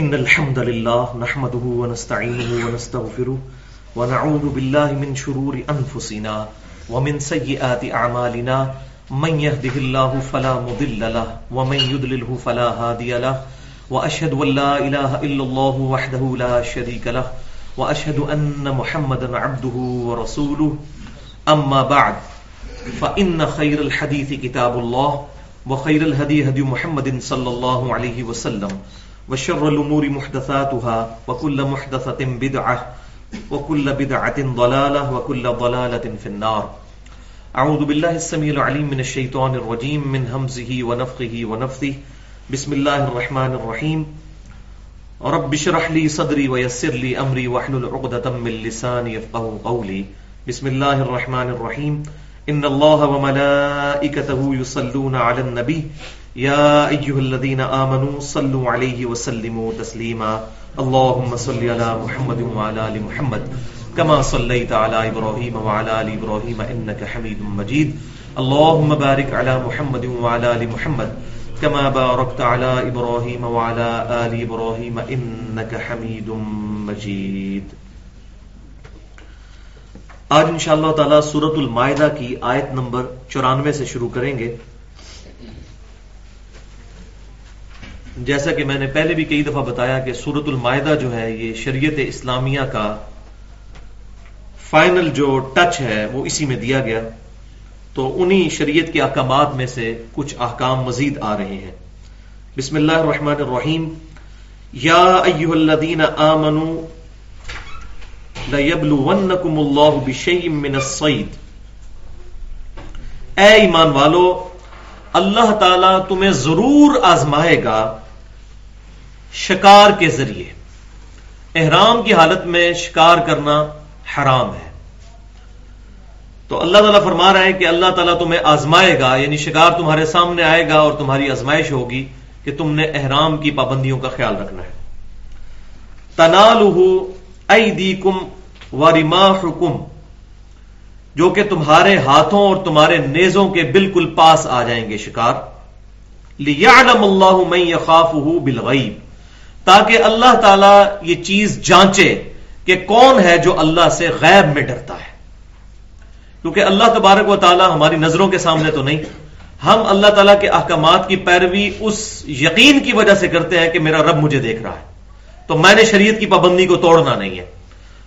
إن الحمد لله نحمده ونستعينه ونستغفره ونعوذ بالله من شرور أنفسنا ومن سيئات أعمالنا من يهده الله فلا مضل له ومن يضلله فلا هادي له وأشهد أن لا إله إلا الله وحده لا شريك له وأشهد أن محمدا عبده ورسوله. أما بعد، فإن خير الحديث كتاب الله وخير الهدي هدي محمد صلى الله عليه وسلم. وشر الأمور محدثاتها وكل محدثة بدعة وكل بدعة ضلالة وكل ضلالة في النار. أعوذ بالله السميع العليم من الشيطان الرجيم من همزه ونفخه ونفثه. بسم الله الرحمن الرحيم. رب اشرح لي صدري ويسر لي أمري واحلل عقدة من لساني يفقهوا قولي. بسم الله الرحمن الرحيم. إن الله وملائكته يصلون على النبي. يا أيها الذين آمنوا صلوا عليه وسلموا تسليما. اللهم صل على محمد وعلى آل محمد. كما صليت على إبراهيم وعلى آل إبراهيم إنك حميد مجيد. اللهم بارك على محمد وعلى آل محمد. كما باركت على إبراهيم وعلى آل إبراهيم إنك حميد مجيد. آج انشاءاللہ تعالی سورت المائدہ کی آیت نمبر چورانوے سے شروع کریں گے. جیسا کہ میں نے پہلے بھی کئی دفعہ بتایا کہ سورت المائدہ جو ہے یہ شریعت اسلامیہ کا فائنل جو ٹچ ہے وہ اسی میں دیا گیا تو انہی شریعت کے احکامات میں سے کچھ احکام مزید آ رہے ہیں۔ بسم اللہ الرحمن الرحیم۔ یا ایوہ الذین آمنوا لَيَبْلُوَنَّكُمُ اللَّهُ بِشَيْءٍ مِّنَ الصَّيْدِ۔ اے ایمان والو، اللہ تعالی تمہیں ضرور آزمائے گا شکار کے ذریعے۔ احرام کی حالت میں شکار کرنا حرام ہے۔ تو اللہ تعالیٰ فرما رہا ہے کہ اللہ تعالیٰ تمہیں آزمائے گا یعنی شکار تمہارے سامنے آئے گا اور تمہاری آزمائش ہوگی کہ تم نے احرام کی پابندیوں کا خیال رکھنا ہے۔ تنالہ ایدیکم ورماحکم جو کہ تمہارے ہاتھوں اور تمہارے نیزوں کے بالکل پاس آ جائیں گے شکار۔ لیعلم اللہ من یخافہ بالغیب تاکہ اللہ تعالی یہ چیز جانچے کہ کون ہے جو اللہ سے غیب میں ڈرتا ہے۔ کیونکہ اللہ تبارک و تعالی ہماری نظروں کے سامنے تو نہیں، ہم اللہ تعالیٰ کے احکامات کی پیروی اس یقین کی وجہ سے کرتے ہیں کہ میرا رب مجھے دیکھ رہا ہے۔ تو میں نے شریعت کی پابندی کو توڑنا نہیں ہے۔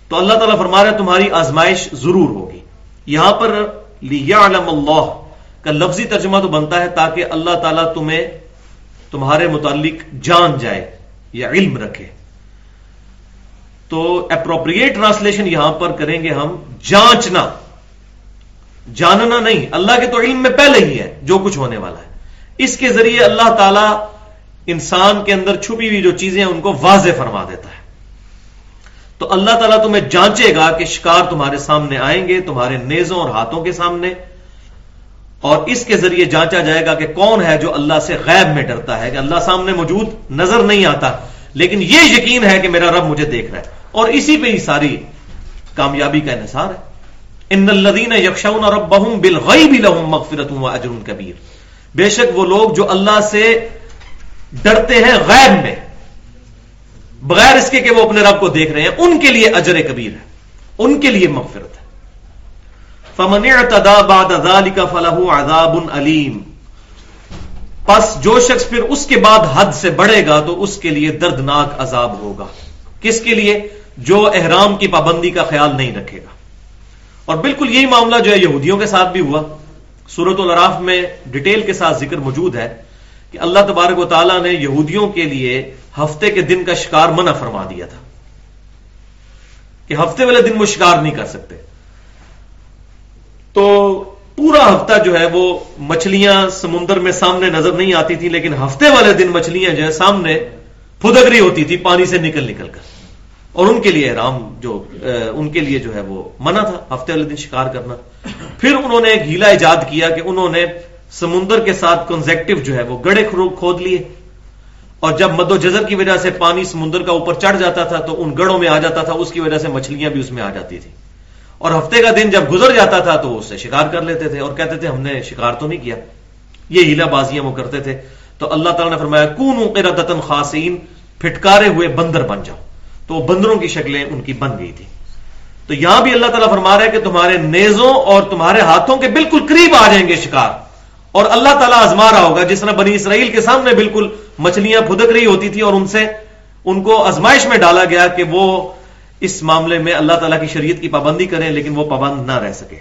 تو اللہ تعالیٰ فرما رہا ہے تمہاری آزمائش ضرور ہوگی۔ یہاں پر لیعلم اللہ کا لفظی ترجمہ تو بنتا ہے تاکہ اللہ تعالیٰ تمہیں، تمہارے متعلق جان جائے۔ یا علم رکھے۔ تو اپروپریٹ ٹرانسلیشن یہاں پر کریں گے ہم، جانچنا۔ جاننا نہیں، اللہ کے تو علم میں پہلے ہی ہے، جو کچھ ہونے والا ہے۔ اس کے ذریعے اللہ تعالی انسان کے اندر چھپی ہوئی جو چیزیں ہیں، ان کو واضح فرما دیتا ہے۔ تو اللہ تعالیٰ تمہیں جانچے گا کہ شکار تمہارے سامنے آئیں گے، تمہارے نیزوں اور ہاتھوں کے سامنے۔ اور اس کے ذریعے جانچا جائے گا کہ کون ہے جو اللہ سے غیب میں ڈرتا ہے، کہ اللہ سامنے موجود نظر نہیں آتا۔ لیکن یہ یقین ہے کہ میرا رب مجھے دیکھ رہا ہے۔ اور اسی پہ ہی ساری کامیابی کا انحصار ہے۔ ان الذین یخشون ربهم بالغیب لهم مغفرت و اجر کبیر۔ بے شک وہ لوگ جو اللہ سے ڈرتے ہیں غیب میں، بغیر اس کے کہ وہ اپنے رب کو دیکھ رہے ہیں، ان کے لیے اجر کبیر ہے، ان کے لیے مغفرت۔ ہے فمن اعتدى بعد ذلك فله عذاب علیم پس جو شخص پھر اس کے بعد حد سے بڑھے گا تو اس کے لیے دردناک عذاب ہوگا۔ کس کے لیے؟ جو احرام کی پابندی کا خیال نہیں رکھے گا۔ اور بالکل یہی معاملہ جو ہے یہودیوں کے ساتھ بھی ہوا۔ سورت العراف میں ڈیٹیل کے ساتھ ذکر موجود ہے کہ اللہ تبارک و تعالیٰ نے یہودیوں کے لیے ہفتے کے دن کا شکار منع فرما دیا تھا کہ ہفتے والے دن وہ شکار نہیں کر سکتے۔ تو پورا ہفتہ جو ہے وہ مچھلیاں سمندر میں سامنے نظر نہیں آتی تھی لیکن ہفتے والے دن مچھلیاں جو ہے سامنے پھدگری ہوتی تھی پانی سے نکل نکل کر۔ اور ان کے لیے احرام جو ان کے لیے جو ہے وہ منع تھا، ہفتے والے دن شکار کرنا۔ پھر انہوں نے ایک ہیلا ایجاد کیا کہ انہوں نے سمندر کے ساتھ کنزیکٹو جو ہے وہ گڑے کھود لیے۔ اور جب مد و جزر کی وجہ سے پانی سمندر کا اوپر چڑھ جاتا تھا تو ان گڑوں میں آ جاتا تھا، اس کی وجہ سے مچھلیاں بھی اس میں آ جاتی تھی اور ہفتے کا دن جب گزر جاتا تھا تو اس سے شکار کر لیتے تھے اور کہتے تھے ہم نے شکار تو نہیں کیا۔ یہ ہیلا بازیاں وہ کرتے تھے۔ تو اللہ تعالیٰ نے فرمایا کون خاصین پھٹکارے ہوئے بندر بن جاؤ۔ تو وہ بندروں کی شکلیں ان کی بن گئی تھی تو یہاں بھی اللہ تعالیٰ فرما رہا ہے کہ تمہارے نیزوں اور تمہارے ہاتھوں کے بالکل قریب آ جائیں گے شکار۔ اور اللہ تعالیٰ آزما رہا ہوگا، جس طرح بنی اسرائیل کے سامنے بالکل مچھلیاں پھدک رہی ہوتی تھی اور ان سے، ان کو ازمائش میں ڈالا گیا کہ وہ اس معاملے میں اللہ تعالیٰ کی شریعت کی پابندی کریں، لیکن وہ پابند نہ رہ سکے۔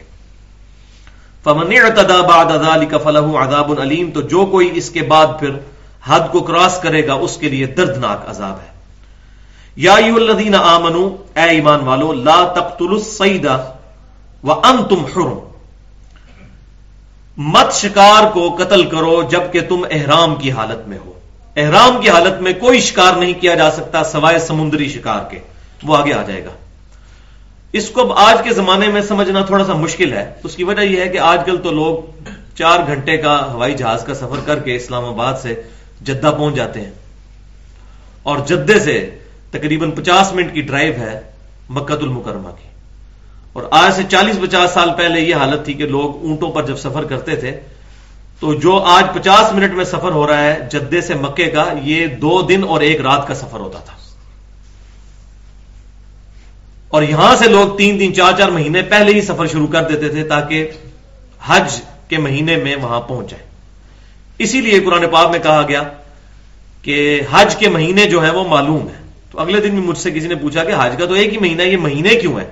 فمن اعتدى بعد ذلك فله عذاب علیم تو جو کوئی اس کے بعد پھر حد کو کراس کرے گا، اس کے لیے دردناک عذاب ہے۔ یا ایو الذین آمنو، اے ایمان والو، لا تقتلوا الصید وانتم حرم۔ مت شکار کو قتل کرو جبکہ تم احرام کی حالت میں ہو۔ احرام کی حالت میں کوئی شکار نہیں کیا جا سکتا سوائے سمندری شکار کے۔ وہ آگے آ جائے گا۔ اس کو اب آج کے زمانے میں سمجھنا تھوڑا سا مشکل ہے۔ اس کی وجہ یہ ہے کہ آج کل تو لوگ چار گھنٹے کا ہوائی جہاز کا سفر کر کے اسلام آباد سے جدہ پہنچ جاتے ہیں۔ اور جدے سے تقریباً پچاس منٹ کی ڈرائیو ہے مکت المکرمہ کی۔ اور آج سے چالیس پچاس سال پہلے یہ حالت تھی کہ لوگ اونٹوں پر جب سفر کرتے تھے، تو جو آج پچاس منٹ میں سفر ہو رہا ہے جدے سے مکے کا، یہ دو دن اور ایک رات کا سفر ہوتا تھا۔ اور یہاں سے لوگ تین تین چار چار مہینے پہلے ہی سفر شروع کر دیتے تھے تاکہ حج کے مہینے میں وہاں پہنچ جائے اسی لیے قرآن پاک میں کہا گیا کہ حج کے مہینے جو ہیں وہ معلوم ہے تو اگلے دن بھی مجھ سے کسی نے پوچھا کہ حج کا تو ایک ہی مہینہ یہ مہینے کیوں ہے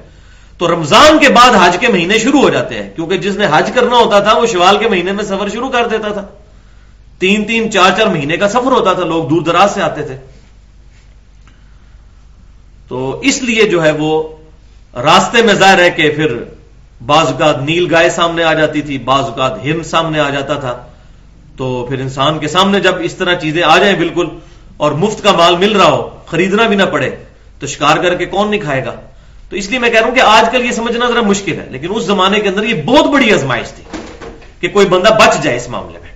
تو رمضان کے بعد حج کے مہینے شروع ہو جاتے ہیں، کیونکہ جس نے حج کرنا ہوتا تھا، وہ شوال کے مہینے میں سفر شروع کر دیتا تھا۔ تین تین چار چار مہینے کا سفر ہوتا تھا، لوگ دور دراز سے آتے تھے۔ تو اس لیے جو ہے وہ راستے میں ظاہر ہے کہ پھر بعض اوقات نیل گائے سامنے آ جاتی تھی، بعض اوقات ہرن سامنے آ جاتا تھا۔ تو پھر انسان کے سامنے جب اس طرح چیزیں آ جائیں بالکل اور مفت کا مال مل رہا ہو، خریدنا بھی نہ پڑے، تو شکار کر کے کون نہیں کھائے گا؟ تو اس لیے میں کہہ رہا ہوں کہ آج کل یہ سمجھنا ذرا مشکل ہے، لیکن اس زمانے کے اندر یہ بہت بڑی ازمائش تھی کہ کوئی بندہ بچ جائے اس معاملے میں۔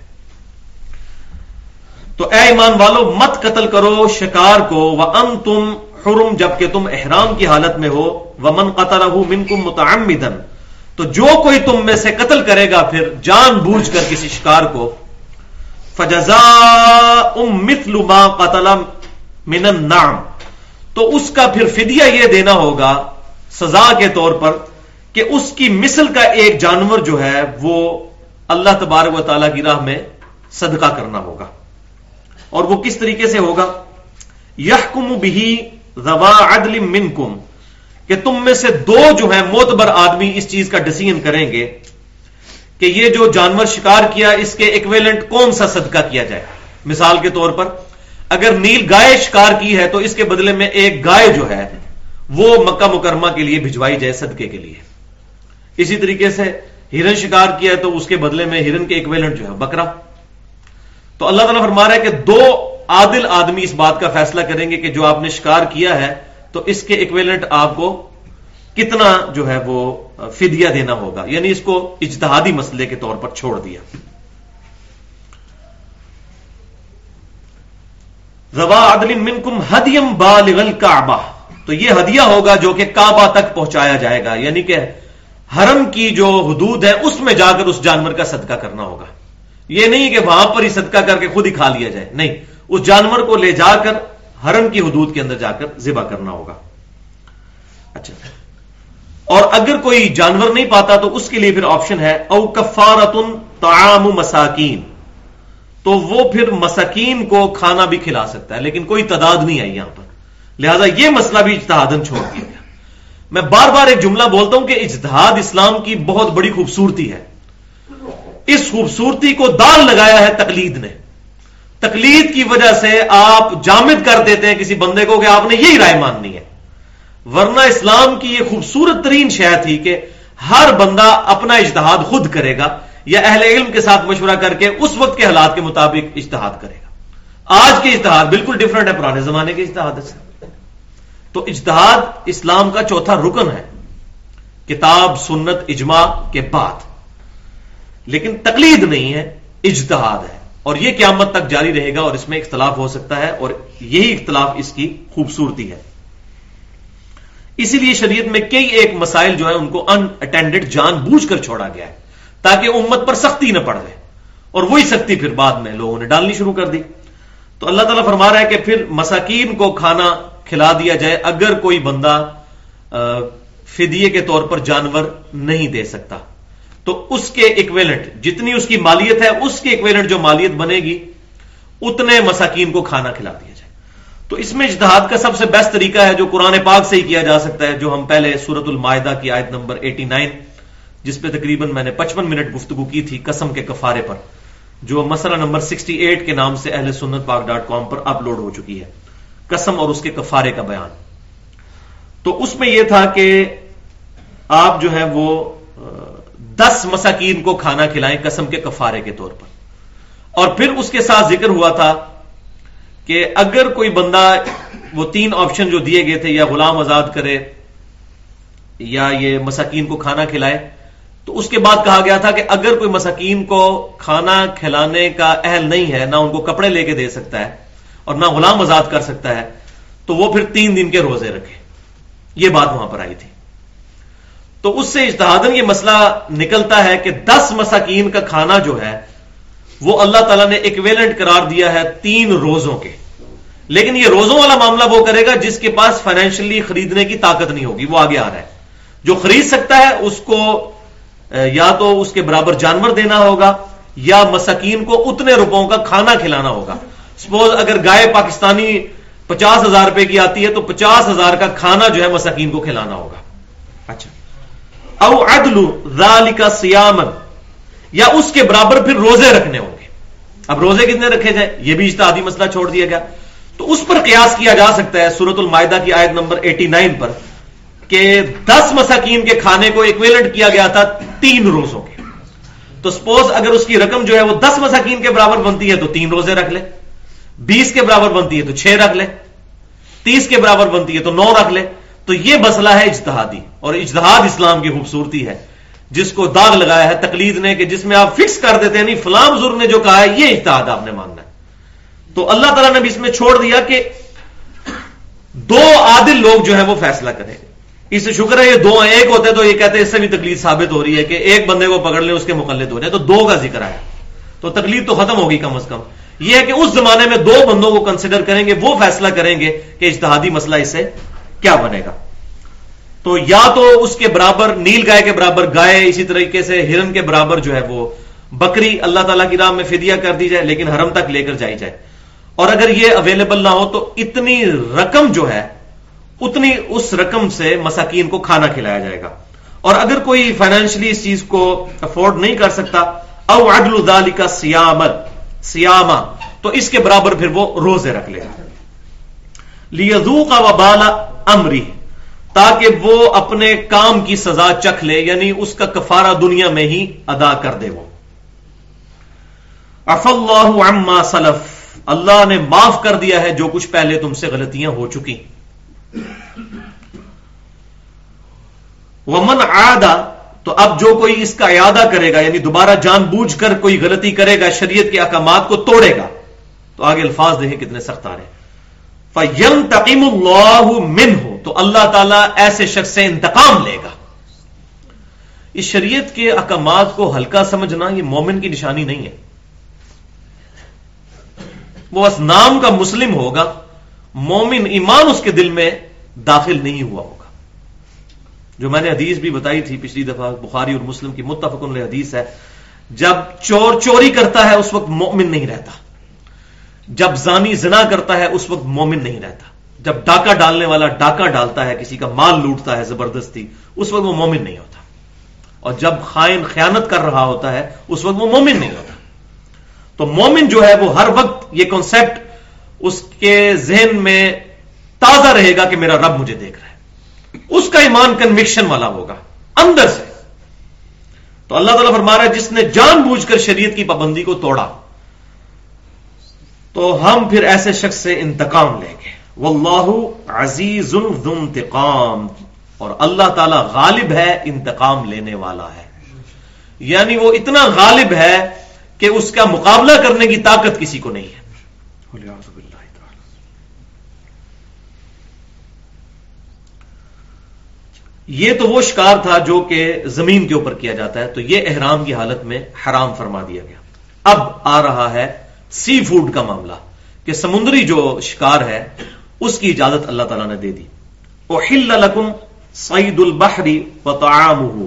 تو اے ایمان والو، مت قتل کرو، شکار کو وہ ام تم حرم جبکہ تم احرام کی حالت میں ہو وہ من قطر من کم متعمدن تو جو کوئی تم میں سے قتل کرے گا پھر جان بوجھ کر کسی شکار کو فجزا ام مثل ما قتل من النعم، تو اس کا پھر فدیہ یہ دینا ہوگا سزا کے طور پر کہ اس کی مثل کا ایک جانور جو ہے وہ اللہ تبارک و تعالی کی راہ میں صدقہ کرنا ہوگا۔ اور وہ کس طریقے سے ہوگا؟ یحکم بھی روا عدل منکم، کہ تم میں سے دو جو ہیں موتبر آدمی اس چیز کا ڈسیزن کریں گے کہ یہ جو جانور شکار کیا، اس کے ایکویلنٹ کون سا صدقہ کیا جائے؟ مثال کے طور پر، اگر نیل گائے شکار کی ہے، تو اس کے بدلے میں ایک گائے جو ہے، وہ مکہ مکرمہ کے لیے بھجوائی جائے صدقے کے لیے۔ اسی طریقے سے ہرن شکار کیا ہے تو اس کے بدلے میں ہرن کے ایکویلنٹ جو ہے، بکرا۔ تو اللہ تعالیٰ فرما رہا ہے کہ دو عادل آدمی اس بات کا فیصلہ کریں گے کہ جو آپ نے شکار کیا ہے، تو اس کے اکویلنٹ آپ کو کتنا جو ہے وہ فدیہ دینا ہوگا؟ یعنی اس کو اجتہادی مسئلے کے طور پر چھوڑ دیا۔ روا عدل منکم ہدیم بالغل کعبہ تو یہ ہدیہ ہوگا جو کہ کعبہ تک پہنچایا جائے گا۔ یعنی کہ حرم کی جو حدود ہے، اس میں جا کر اس جانور کا صدقہ کرنا ہوگا۔ یہ نہیں کہ وہاں پر ہی صدقہ کر کے خود ہی کھا لیا جائے۔ نہیں اس جانور کو لے جا کر حرم کی حدود کے اندر جا کر ذبح کرنا ہوگا۔ اچھا۔ اور اگر کوئی جانور نہیں پاتا تو اس کے لیے پھر آپشن ہے، او کفارتن تعام مساکین۔ تو وہ پھر مساکین کو کھانا بھی کھلا سکتا ہے، لیکن کوئی تعداد نہیں آئی یہاں پر۔ لہذا یہ مسئلہ بھی اجتہادن چھوڑ دیا گیا۔ میں بار بار ایک جملہ بولتا ہوں کہ اجتہاد اسلام کی بہت بڑی خوبصورتی ہے۔ اس خوبصورتی کو دال لگایا ہے تقلید نے۔ تقلید کی وجہ سے آپ جامد کر دیتے ہیں کسی بندے کو کہ آپ نے یہی رائے ماننی ہے۔ ورنہ اسلام کی یہ خوبصورت ترین شہ تھی کہ ہر بندہ اپنا اجتہاد خود کرے گا یا اہل علم کے ساتھ مشورہ کر کے اس وقت کے حالات کے مطابق اجتہاد کرے گا۔ آج کے اجتہاد بالکل ڈفرنٹ ہے، پرانے زمانے کے اجتہاد سے تو اجتہاد اسلام کا چوتھا رکن ہے، کتاب، سنت، اجماع کے بعد۔ لیکن تقلید نہیں ہے، اجتہاد ہے۔ اور یہ قیامت تک جاری رہے گا اور اس میں اختلاف ہو سکتا ہے اور یہی اختلاف اس کی خوبصورتی ہے۔ اسی لیے شریعت میں کئی ایک مسائل جو ہے ان کو ان اٹینڈڈ جان بوجھ کر چھوڑا گیا ہے تاکہ امت پر سختی نہ پڑ جائے۔ اور وہی سختی پھر بعد میں لوگوں نے ڈالنی شروع کر دی۔ تو اللہ تعالیٰ فرما رہا ہے کہ پھر مساکین کو کھانا کھلا دیا جائے اگر کوئی بندہ فدیے کے طور پر جانور نہیں دے سکتا۔ تو اس کے اکویلنٹ جتنی اس کی مالیت ہے، اس کے اکویلنٹ جو مالیت بنے گی، اتنے مساکین کو کھانا کھلا دیا جائے۔ تو اس میں اجتہاد کا سب سے بیسٹ طریقہ ہے جو قرآن پاک سے ہی کیا جا سکتا ہے، جو ہم پہلے سورت المائدہ کی آیت نمبر ایٹی نائن جس پہ تقریباً میں نے پچپن منٹ گفتگو کی تھی قسم کے کفارے پر، جو مسئلہ نمبر سکسٹی ایٹ کے نام سے اہل سنت پاک ڈاٹ کام پر اپلوڈ ہو چکی ہے۔ قسم اور اس کے کفارے کا بیان۔ تو اس میں یہ تھا کہ آپ جو ہے وہ دس مساکین کو کھانا کھلائیں قسم کے کفارے کے طور پر۔ اور پھر اس کے ساتھ ذکر ہوا تھا کہ اگر کوئی بندہ وہ تین آپشن جو دیے گئے تھے، یا غلام آزاد کرے یا یہ مساکین کو کھانا کھلائے، تو اس کے بعد کہا گیا تھا کہ اگر کوئی مساکین کو کھانا کھلانے کا اہل نہیں ہے، نہ ان کو کپڑے لے کے دے سکتا ہے اور نہ غلام آزاد کر سکتا ہے، تو وہ پھر تین دن کے روزے رکھے۔ یہ بات وہاں پر آئی تھی۔ تو اس سے اجتہادن یہ مسئلہ نکلتا ہے کہ دس مساکین کا کھانا جو ہے، وہ اللہ تعالیٰ نے ایکویلنٹ قرار دیا ہے تین روزوں کے۔ لیکن یہ روزوں والا معاملہ وہ کرے گا جس کے پاس فائنینشلی خریدنے کی طاقت نہیں ہوگی، وہ آگے آ رہا ہے۔ جو خرید سکتا ہے، اس کو یا تو اس کے برابر جانور دینا ہوگا، یا مساکین کو اتنے روپوں کا کھانا کھلانا ہوگا۔ سپوز اگر گائے پاکستانی پچاس ہزار روپے کی آتی ہے، تو پچاس ہزار کا کھانا جو ہے مساکین کو کھلانا ہوگا۔ اچھا۔ او عدل کا سیامن یا اس کے برابر پھر روزے رکھنے ہوں گے۔ اب روزے کتنے رکھے جائیں؟ یہ بھی اشتہادی مسئلہ چھوڑ دیا گیا۔ تو اس پر قیاس کیا جا سکتا ہے سورت المائدہ کی آیت نمبر ایٹی نائن پر، کہ دس مساکین کے کھانے کو ایکویلنٹ کیا گیا تھا تین روزوں کے۔ تو سپوز اگر اس کی رقم جو ہے وہ دس مساکین کے برابر بنتی ہے تو تین روزے رکھ لے، بیس کے برابر بنتی ہے تو چھ رکھ لے، تیس کے برابر بنتی ہے تو نو رکھ لے تو یہ مسئلہ ہے اجتہادی اور اجتہاد اسلام کی خوبصورتی ہے۔ جس کو داغ لگایا ہے تقلید نے کہ جس میں آپ فکس کر دیتے ہیں یعنی نہیں فلاں بزرگ نے جو کہا ہے، یہ اجتہاد آپ نے ماننا ہے۔ تو اللہ تعالیٰ نے بھی اس میں چھوڑ دیا کہ دو عادل لوگ جو ہے وہ فیصلہ کریں۔ اس سے شکر ہے یہ دو ایک ہوتے تو یہ کہتے ہیں اس سے بھی تکلیف ثابت ہو رہی ہے کہ ایک بندے کو پکڑ لیں اس کے مقلد ہو جائے۔ تو دو کا ذکر آیا۔ تو تکلیف تو ختم ہوگی کم از کم۔ یہ ہے کہ اس زمانے میں دو بندوں کو کنسیڈر کریں گے، وہ فیصلہ کریں گے کہ اجتہادی مسئلہ اس سے کیا بنے گا؟ تو یا تو اس کے برابر نیل گائے کے برابر گائے، اسی طریقے سے ہرن کے برابر جو ہے وہ بکری اللہ تعالیٰ کی راہ میں فدیہ کر دی جائے، لیکن حرم تک لے کر جائی جائے۔ اور اگر یہ اویلیبل نہ ہو تو اتنی رقم جو ہے، اتنی اس رقم سے مساکین کو کھانا کھلایا جائے گا۔ اور اگر کوئی فائنینشلی اس چیز کو افورڈ نہیں کر سکتا، او عدل کا سیامت سیاما تو اس کے برابر پھر وہ روزے رکھ لے لیزو کا وبالا امری، تاکہ وہ اپنے کام کی سزا چکھ لے یعنی اس کا کفارہ دنیا میں ہی ادا کر دے وہ۔ اف اللہ عما سلف، اللہ نے معاف کر دیا ہے جو کچھ پہلے تم سے غلطیاں ہو چکی۔ ومن آدا تو اب جو کوئی اس کا اعادہ کرے گا یعنی دوبارہ جان بوجھ کر کوئی غلطی کرے گا، شریعت کے احکامات کو توڑے گا، تو آگے الفاظ دیکھیں کتنے سخت آ رہے فیم تقیم اللہ من ہو تو اللہ تعالیٰ ایسے شخص سے انتقام لے گا۔ اس شریعت کے احکامات کو ہلکا سمجھنا یہ مومن کی نشانی نہیں ہے۔ وہ بس نام کا مسلم ہوگا، مومن ایمان اس کے دل میں داخل نہیں ہوا ہوگا۔ جو میں نے حدیث بھی بتائی تھی پچھلی دفعہ، بخاری اور مسلم کی متفق حدیث ہے۔ جب چور چوری کرتا ہے، اس وقت مومن نہیں رہتا۔ جب زانی زنا کرتا ہے، اس وقت مومن نہیں رہتا۔ جب ڈاکہ ڈالنے والا ڈاکہ ڈالتا ہے، کسی کا مال لوٹتا ہے زبردستی، اس وقت وہ مومن نہیں ہوتا۔ اور جب خائن خیانت کر رہا ہوتا ہے، اس وقت وہ مومن نہیں ہوتا۔ تو مومن جو ہے، وہ ہر وقت یہ کانسیپٹ اس کے ذہن میں تازہ رہے گا کہ میرا رب مجھے دیکھ رہا ہے۔ اس کا ایمان کنوکشن والا ہوگا۔ اندر سے۔ تو اللہ تعالیٰ فرما رہا ہے، جس نے جان بوجھ کر شریعت کی پابندی کو توڑا تو ہم پھر ایسے شخص سے انتقام لیں گے۔ واللہ عزیز انتقام۔ اور اللہ تعالی غالب ہے انتقام لینے والا ہے۔ یعنی وہ اتنا غالب ہے کہ اس کا مقابلہ کرنے کی طاقت کسی کو نہیں ہے۔ یہ تو وہ شکار تھا جو کہ زمین کے اوپر کیا جاتا ہے۔ تو یہ احرام کی حالت میں حرام فرما دیا گیا۔ اب آ رہا ہے سی فوڈ کا معاملہ کہ سمندری جو شکار ہے، اس کی اجازت اللہ تعالیٰ نے دے دی۔ احل لکم سعید البحری و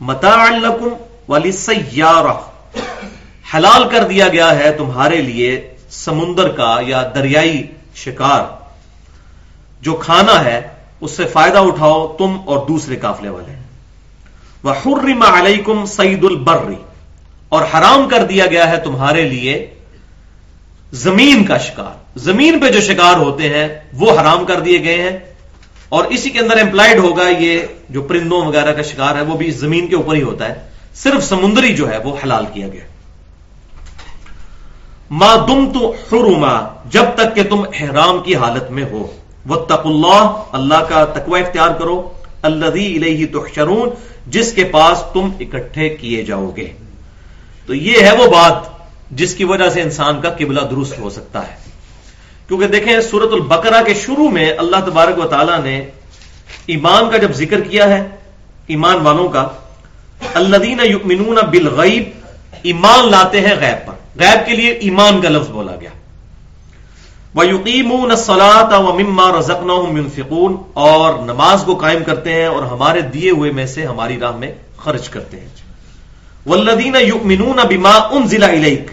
متاع لکم والی سیارہ حلال کر دیا گیا ہے تمہارے لیے سمندر کا یا دریائی شکار۔ جو کھانا ہے، اس سے فائدہ اٹھاؤ، تم اور دوسرے قافلے والے۔ وہ حرم علیکم سعید البری اور حرام کر دیا گیا ہے تمہارے لیے زمین کا شکار۔ زمین پہ جو شکار ہوتے ہیں، وہ حرام کر دیے گئے ہیں۔ اور اسی کے اندر امپلائڈ ہوگا یہ جو پرندوں وغیرہ کا شکار ہے، وہ بھی زمین کے اوپر ہی ہوتا ہے۔ صرف سمندری جو ہے، وہ حلال کیا گیا۔ ما دم تو حرما، جب تک کہ تم احرام کی حالت میں ہو۔ وہ تق اللہ اللہ کا تقوی اختیار کرو۔ اللہ تحشرون، جس کے پاس تم اکٹھے کیے جاؤ گے۔ تو یہ ہے وہ بات جس کی وجہ سے انسان کا قبلہ درست ہو سکتا ہے۔ کیونکہ دیکھیں سورت البقرہ کے شروع میں اللہ تبارک و تعالی نے ایمان کا جب ذکر کیا ہے، ایمان والوں کا الدین یؤمنون بالغیب، ایمان لاتے ہیں غیب پر۔ غیب کے لیے ایمان کا لفظ بولا گیا۔ وہ یقین و مما رزق اور نماز کو قائم کرتے ہیں اور ہمارے دیے ہوئے میں سے ہماری راہ میں خرچ کرتے ہیں۔ ولدین یؤمنون بما انزل الیک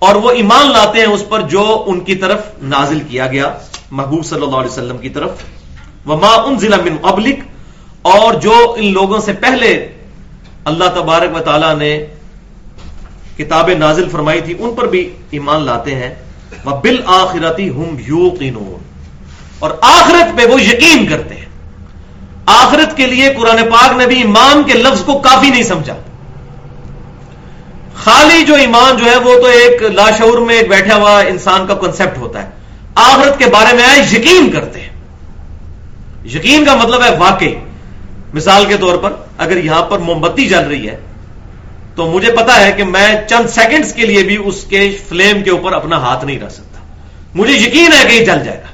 اور وہ ایمان لاتے ہیں اس پر جو ان کی طرف نازل کیا گیا، محبوب صلی اللہ علیہ وسلم کی طرف۔ وہ ما ان ضلع من ابلک اور جو ان لوگوں سے پہلے اللہ تبارک و تعالی نے کتابیں نازل فرمائی تھی، ان پر بھی ایمان لاتے ہیں۔ وہ بل آخرتی ہم اور آخرت پہ وہ یقین کرتے ہیں۔ آخرت کے لیے قرآن پاک نے بھی ایمان کے لفظ کو کافی نہیں سمجھا۔ خالی جو ایمان جو ہے وہ تو ایک لاشعور میں ایک بیٹھا ہوا انسان کا کنسپٹ ہوتا ہے۔ آخرت کے بارے میں آئے یقین کرتے ہیں۔ یقین کا مطلب ہے واقعی۔ مثال کے طور پر اگر یہاں پر موم بتی جل رہی ہے، تو مجھے پتا ہے کہ میں چند سیکنڈز کے لیے بھی اس کے فلیم کے اوپر اپنا ہاتھ نہیں رکھ سکتا۔ مجھے یقین ہے کہ یہ جل جائے گا۔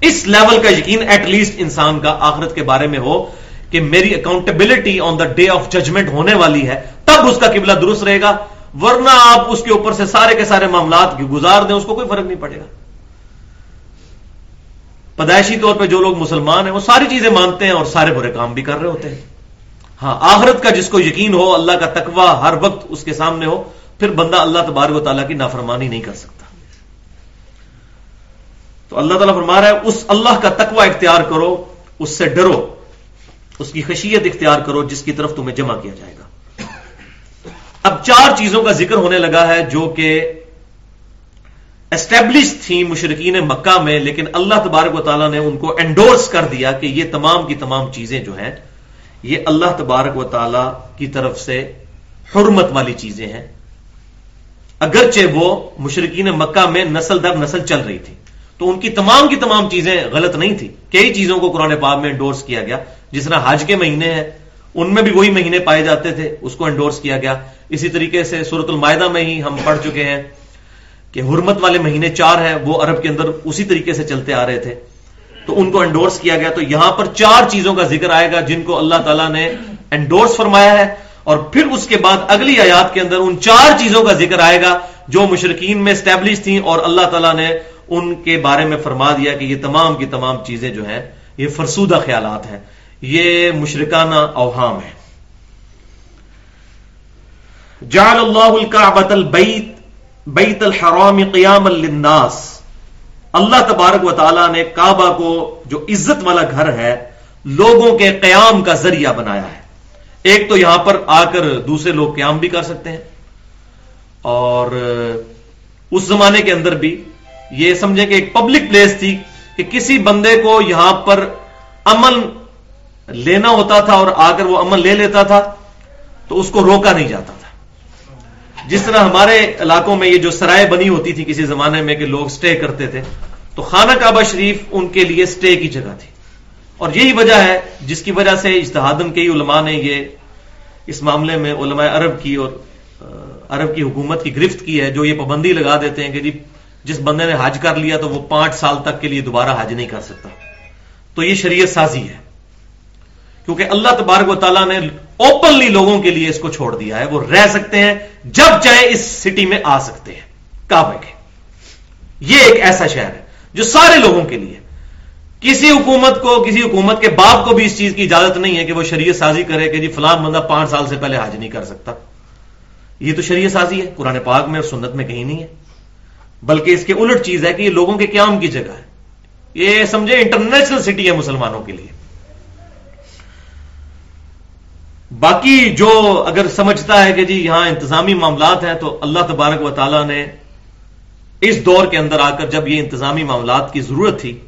اس لیول کا یقین ایٹ لیسٹ انسان کا آخرت کے بارے میں ہو کہ میری accountability on the day of judgment ہونے والی ہے۔ تب اس کا قبلہ درست رہے گا، ورنہ آپ اس کے اوپر سے سارے کے سارے معاملات گزار دیں، اس کو کوئی فرق نہیں پڑے گا۔ پیدائشی طور پہ جو لوگ مسلمان ہیں، وہ ساری چیزیں مانتے ہیں اور سارے برے کام بھی کر رہے ہوتے ہیں۔ ہاں آخرت کا جس کو یقین ہو، اللہ کا تقوی ہر وقت اس کے سامنے ہو، پھر بندہ اللہ تبارک و تعالیٰ کی نافرمانی نہیں کر سکتا۔ تو اللہ تعالیٰ فرما رہا ہے، اس اللہ کا تقوی اختیار کرو، اس سے ڈرو، اس کی خشیت اختیار کرو، جس کی طرف تمہیں جمع کیا جائے گا۔ اب چار چیزوں کا ذکر ہونے لگا ہے جو کہ اسٹیبلش تھی مشرقین مکہ میں، لیکن اللہ تبارک و تعالیٰ نے ان کو انڈورس کر دیا کہ یہ تمام کی تمام چیزیں جو ہیں، یہ اللہ تبارک و تعالی کی طرف سے حرمت والی چیزیں ہیں۔ اگرچہ وہ مشرقین مکہ میں نسل در نسل چل رہی تھی، تو ان کی تمام کی تمام چیزیں غلط نہیں تھی کئی چیزوں کو قرآن پاک میں انڈورس کیا گیا، جس طرح حج کے مہینے ہیں ان میں بھی وہی مہینے پائے جاتے تھے، اس کو انڈورس کیا گیا۔ اسی طریقے سے سورت المائدہ میں ہی ہم پڑھ چکے ہیں کہ حرمت والے مہینے چار ہیں، وہ عرب کے اندر اسی طریقے سے چلتے آ رہے تھے۔ تو ان کو انڈورس کیا گیا۔ تو یہاں پر چار چیزوں کا ذکر آئے گا جن کو اللہ تعالیٰ نے انڈورس فرمایا ہے۔ اور پھر اس کے بعد اگلی آیات کے اندر ان چار چیزوں کا ذکر آئے گا جو مشرقین میں اسٹیبلش تھیں اور اللہ تعالیٰ نے ان کے بارے میں فرما دیا کہ یہ تمام کی تمام چیزیں جو ہیں، یہ فرسودہ خیالات ہیں۔ یہ مشرکانہ اوہام ہے۔ جعل اللہ الکعبۃ البیت بیت الحرام قیام للناس۔ اللہ تبارک و تعالیٰ نے کعبہ کو جو عزت والا گھر ہے، لوگوں کے قیام کا ذریعہ بنایا ہے۔ ایک تو یہاں پر آ کر دوسرے لوگ قیام بھی کر سکتے ہیں۔ اور اس زمانے کے اندر بھی یہ سمجھیں کہ ایک پبلک پلیس تھی کہ کسی بندے کو یہاں پر امن لینا ہوتا تھا اور آ کر وہ امن لے لیتا تھا تو اس کو روکا نہیں جاتا تھا۔ جس طرح ہمارے علاقوں میں یہ جو سرائے بنی ہوتی تھی کسی زمانے میں کہ لوگ سٹے کرتے تھے، تو خانہ کعبہ شریف ان کے لیے سٹے کی جگہ تھی۔ اور یہی وجہ ہے جس کی وجہ سے اجتہادن کئی علماء نے یہ اس معاملے میں علماء عرب کی اور عرب کی حکومت کی گرفت کی ہے، جو یہ پابندی لگا دیتے ہیں کہ جی جس بندے نے حج کر لیا تو وہ پانچ سال تک کے لیے دوبارہ حج نہیں کر سکتا۔ تو یہ شریعت سازی ہے۔ کیونکہ اللہ تبارک و تعالیٰ نے اوپنلی لوگوں کے لیے اس کو چھوڑ دیا ہے۔ وہ رہ سکتے ہیں جب چاہے اس سٹی میں آ سکتے ہیں۔ کعبے کے۔ یہ ایک ایسا شہر ہے جو سارے لوگوں کے لیے کسی حکومت کو، کسی حکومت کے باپ کو بھی اس چیز کی اجازت نہیں ہے کہ وہ شریعت سازی کرے کہ جی فلاں بندہ پانچ سال سے پہلے حج نہیں کر سکتا۔ یہ تو شریعت سازی ہے۔ قرآن پاک میں اور سنت میں کہیں نہیں ہے۔ بلکہ اس کے الٹ چیز ہے کہ یہ لوگوں کے قیام کی جگہ ہے۔ یہ سمجھے انٹرنیشنل سٹی ہے مسلمانوں کے لیے۔ باقی جو اگر سمجھتا ہے کہ جی یہاں انتظامی معاملات ہیں تو اللہ تبارک و تعالی نے اس دور کے اندر آ کر جب یہ انتظامی معاملات کی ضرورت تھی،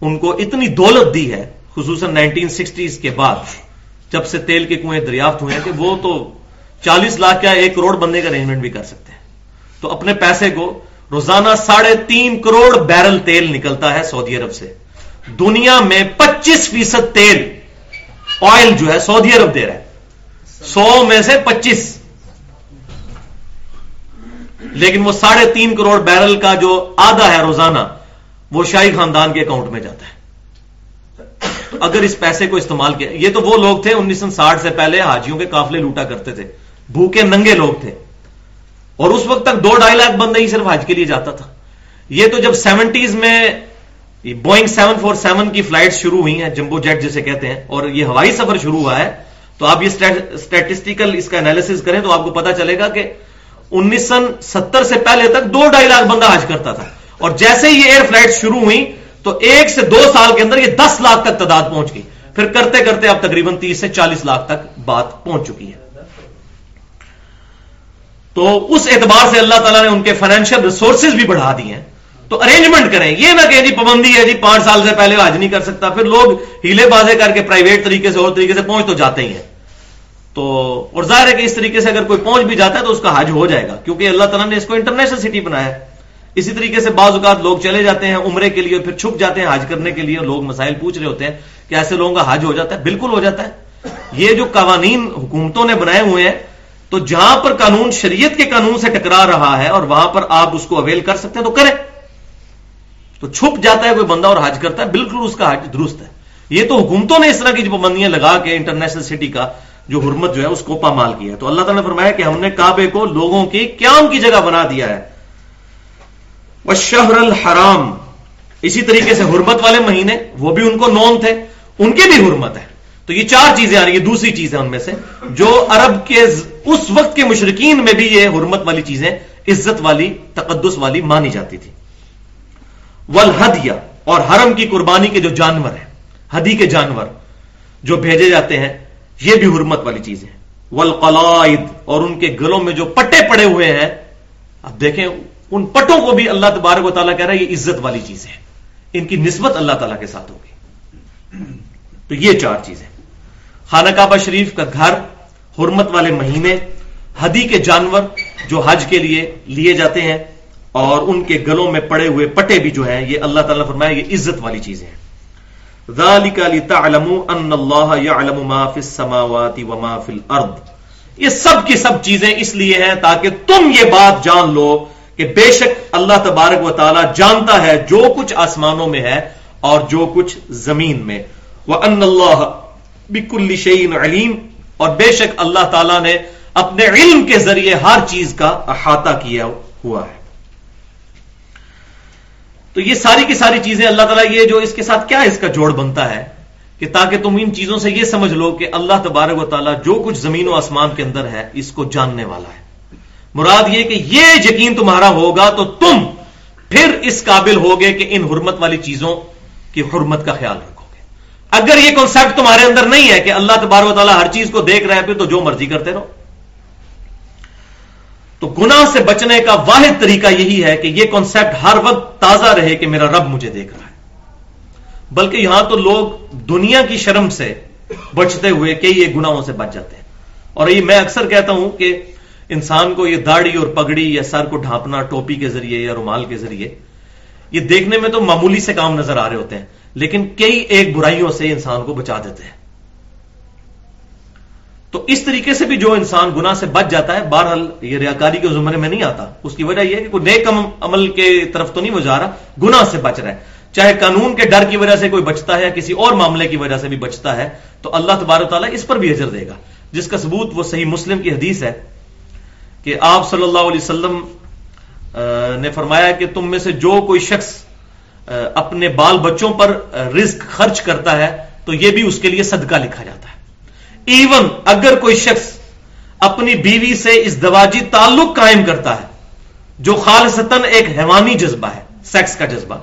ان کو اتنی دولت دی ہے، خصوصاً نائنٹین سکسٹیز کے بعد، جب سے تیل کے کنویں دریافت ہوئے ہیں کہ وہ تو چالیس لاکھ کیا ایک کروڑ بننے کا ارینجمنٹ بھی کر سکتے ہیں۔ تو اپنے پیسے کو روزانہ ساڑھے تین کروڑ بیرل تیل نکلتا ہے سعودی عرب سے۔ دنیا میں پچیس فیصد تیل آئل جو ہے، سعودی عرب دے رہا ہے۔ سو میں سے پچیس۔ لیکن وہ ساڑھے تین کروڑ بیرل کا جو آدھا ہے روزانہ، وہ شاہی خاندان کے اکاؤنٹ میں جاتا ہے۔ اگر اس پیسے کو استعمال کیا، یہ تو وہ لوگ تھے، انیس سو ساٹھ سے پہلے حاجیوں کے قافلے لوٹا کرتے تھے۔ بھوکے، ننگے لوگ تھے۔ اور اس وقت تک دو ڈھائی لاکھ بندہ ہی صرف حج کے لیے جاتا تھا۔ یہ تو جب سیونٹیز میں بوئنگ سیون فور سیون کی فلائٹ شروع ہوئی ہیں جمبو جیٹ جسے کہتے ہیں، اور یہ ہوائی سفر شروع ہوا ہے۔ تو آپ یہ اسٹیٹسٹیکل اس کا انالیس کریں تو آپ کو پتا چلے گا کہ انیس سو ستر سے پہلے تک دو ڈھائی لاکھ بندہ حج کرتا تھا۔ اور جیسے ہی ایئر فلائٹ شروع ہوئی تو ایک سے دو سال کے اندر یہ دس لاکھ تک تعداد پہنچ گئی۔ پھر کرتے کرتے اب تقریباً تیس سے چالیس لاکھ تک بات پہنچ چکی ہے۔ تو اس اعتبار سے اللہ تعالیٰ نے ان کے فائنینشیل ریسورسز بھی بڑھا دیے ہیں۔ تو ارینجمنٹ کریں۔ یہ نہ کہ جی پابندی ہے جی پانچ سال سے پہلے آج نہیں کر سکتا۔ پھر لوگ ہیلے بازے کر کے پرائیویٹ طریقے سے اور طریقے سے پہنچ تو جاتے ہی ہیں۔ تو، اور ظاہر ہے کہ اس طریقے سے اگر کوئی پہنچ بھی جاتا ہے تو اس کا حج ہو جائے گا۔ کیونکہ اللہ تعالیٰ نے اس کو انٹرنیشنل سٹی بنایا ہے۔ اسی طریقے سے بعض اوقات لوگ چلے جاتے ہیں عمرے کے لیے، پھر چھپ جاتے ہیں حج کرنے کے لیے۔ لوگ مسائل پوچھ رہے ہوتے ہیں کہ ایسے لوگوں کا حج ہو جاتا ہے؟ بالکل ہو جاتا ہے۔ یہ جو قوانین حکومتوں نے بنائے ہوئے ہیں، تو جہاں پر قانون شریعت کے قانون سے ٹکرا رہا ہے اور وہاں پر آپ اس کو اویل کر سکتے ہیں تو کریں۔ تو چھپ جاتا ہے کوئی بندہ اور حج کرتا ہے، بالکل اس کا حج درست ہے۔ یہ تو حکومتوں نے اس طرح کی جو پابندیاں لگا کے انٹرنیشنل سٹی کا جو حرمت جو ہے، اس کو پامال کیا ہے۔ تو اللہ تعالیٰ نے فرمایا کہ ہم نے کعبے کو لوگوں کی قیام کی جگہ بنا دیا ہے۔ شہر الحرام۔ اسی طریقے سے حرمت والے مہینے، وہ بھی ان کو نون تھے، ان کی بھی حرمت ہے۔ تو یہ چار چیزیں آ رہی ہیں، دوسری چیز ہے ان میں سے۔ جو عرب کے اس وقت کے مشرقین میں بھی یہ حرمت والی چیزیں، عزت والی، تقدس والی مانی جاتی تھی۔ ولحدیہ اور حرم کی قربانی کے جو جانور ہیں، ہدی کے جانور جو بھیجے جاتے ہیں، یہ بھی حرمت والی چیز ہے ولقلائد اور ان کے گلوں میں جو پٹے پڑے ہوئے ہیں، اب دیکھیں، ان پٹوں کو بھی اللہ تبارک و تعالیٰ کہہ رہا ہے، یہ عزت والی چیز ہے ان کی نسبت اللہ تعالیٰ کے ساتھ ہوگی۔ تو یہ چار چیزیں۔ خانہ کعبہ شریف کا گھر، حرمت والے مہینے، ہدی کے جانور جو حج کے لیے لیے جاتے ہیں اور ان کے گلوں میں پڑے ہوئے پٹے بھی جو ہیں، یہ اللہ تعالیٰ فرمایا، یہ عزت والی چیزیں ہیں۔ یہ سب کی سب چیزیں اس لیے ہیں تاکہ تم یہ بات جان لو کہ بے شک اللہ تبارک و تعالی جانتا ہے جو کچھ آسمانوں میں ہے اور جو کچھ زمین میں۔ وہ ان اللہ بکل شعین علیم اور بے شک اللہ تعالیٰ نے اپنے علم کے ذریعے ہر چیز کا احاطہ کیا ہوا ہے۔ تو یہ ساری کی ساری چیزیں اللہ تعالیٰ یہ جو اس کے ساتھ کیا اس کا جوڑ بنتا ہے کہ تاکہ تم ان چیزوں سے یہ سمجھ لو کہ اللہ تبارک و تعالیٰ جو کچھ زمین و آسمان کے اندر ہے، اس کو جاننے والا ہے۔ مراد یہ کہ یہ یقین تمہارا ہوگا تو تم پھر اس قابل ہوگے کہ ان حرمت والی چیزوں کی حرمت کا خیال رکھو گے اگر یہ کانسیپٹ تمہارے اندر نہیں ہے کہ اللہ تبار و تعالیٰ ہر چیز کو دیکھ رہا ہے پھر تو جو مرضی کرتے رہو۔ تو گناہ سے بچنے کا واحد طریقہ یہی ہے کہ یہ کانسیپٹ ہر وقت تازہ رہے کہ میرا رب مجھے دیکھ رہا ہے۔ بلکہ یہاں تو لوگ دنیا کی شرم سے بچتے ہوئے کئی یہ گناہوں سے بچ جاتے ہیں۔ اور یہ میں اکثر کہتا ہوں کہ انسان کو یہ داڑھی اور پگڑی یا سر کو ڈھانپنا ٹوپی کے ذریعے یا رومال کے ذریعے، یہ دیکھنے میں تو معمولی سے کام نظر آ رہے ہوتے ہیں، لیکن کئی ایک برائیوں سے انسان کو بچا دیتے ہیں۔ تو اس طریقے سے بھی جو انسان گنا سے بچ جاتا ہے، بہرحال یہ ریاکاری کے زمرے میں نہیں آتا۔ اس کی وجہ یہ ہے کہ کوئی نیک عمل کے طرف تو نہیں وہ جا رہا گنا سے بچ رہا ہے۔ چاہے قانون کے ڈر کی وجہ سے کوئی بچتا ہے یا کسی اور معاملے کی وجہ سے بھی بچتا ہے، تو اللہ تبارک تعالیٰ اس پر بھی اجر دے گا۔ جس کا ثبوت وہ صحیح مسلم کی حدیث ہے کہ آپ صلی اللہ علیہ وسلم نے فرمایا کہ تم میں سے جو کوئی شخص اپنے بال بچوں پر رزق خرچ کرتا ہے، تو یہ بھی اس کے لیے صدقہ لکھا جاتا ہے۔ ایون اگر کوئی شخص اپنی بیوی سے اس دواجی تعلق قائم کرتا ہے، جو خالصتاً ایک حیوانی جذبہ ہے سیکس کا جذبہ۔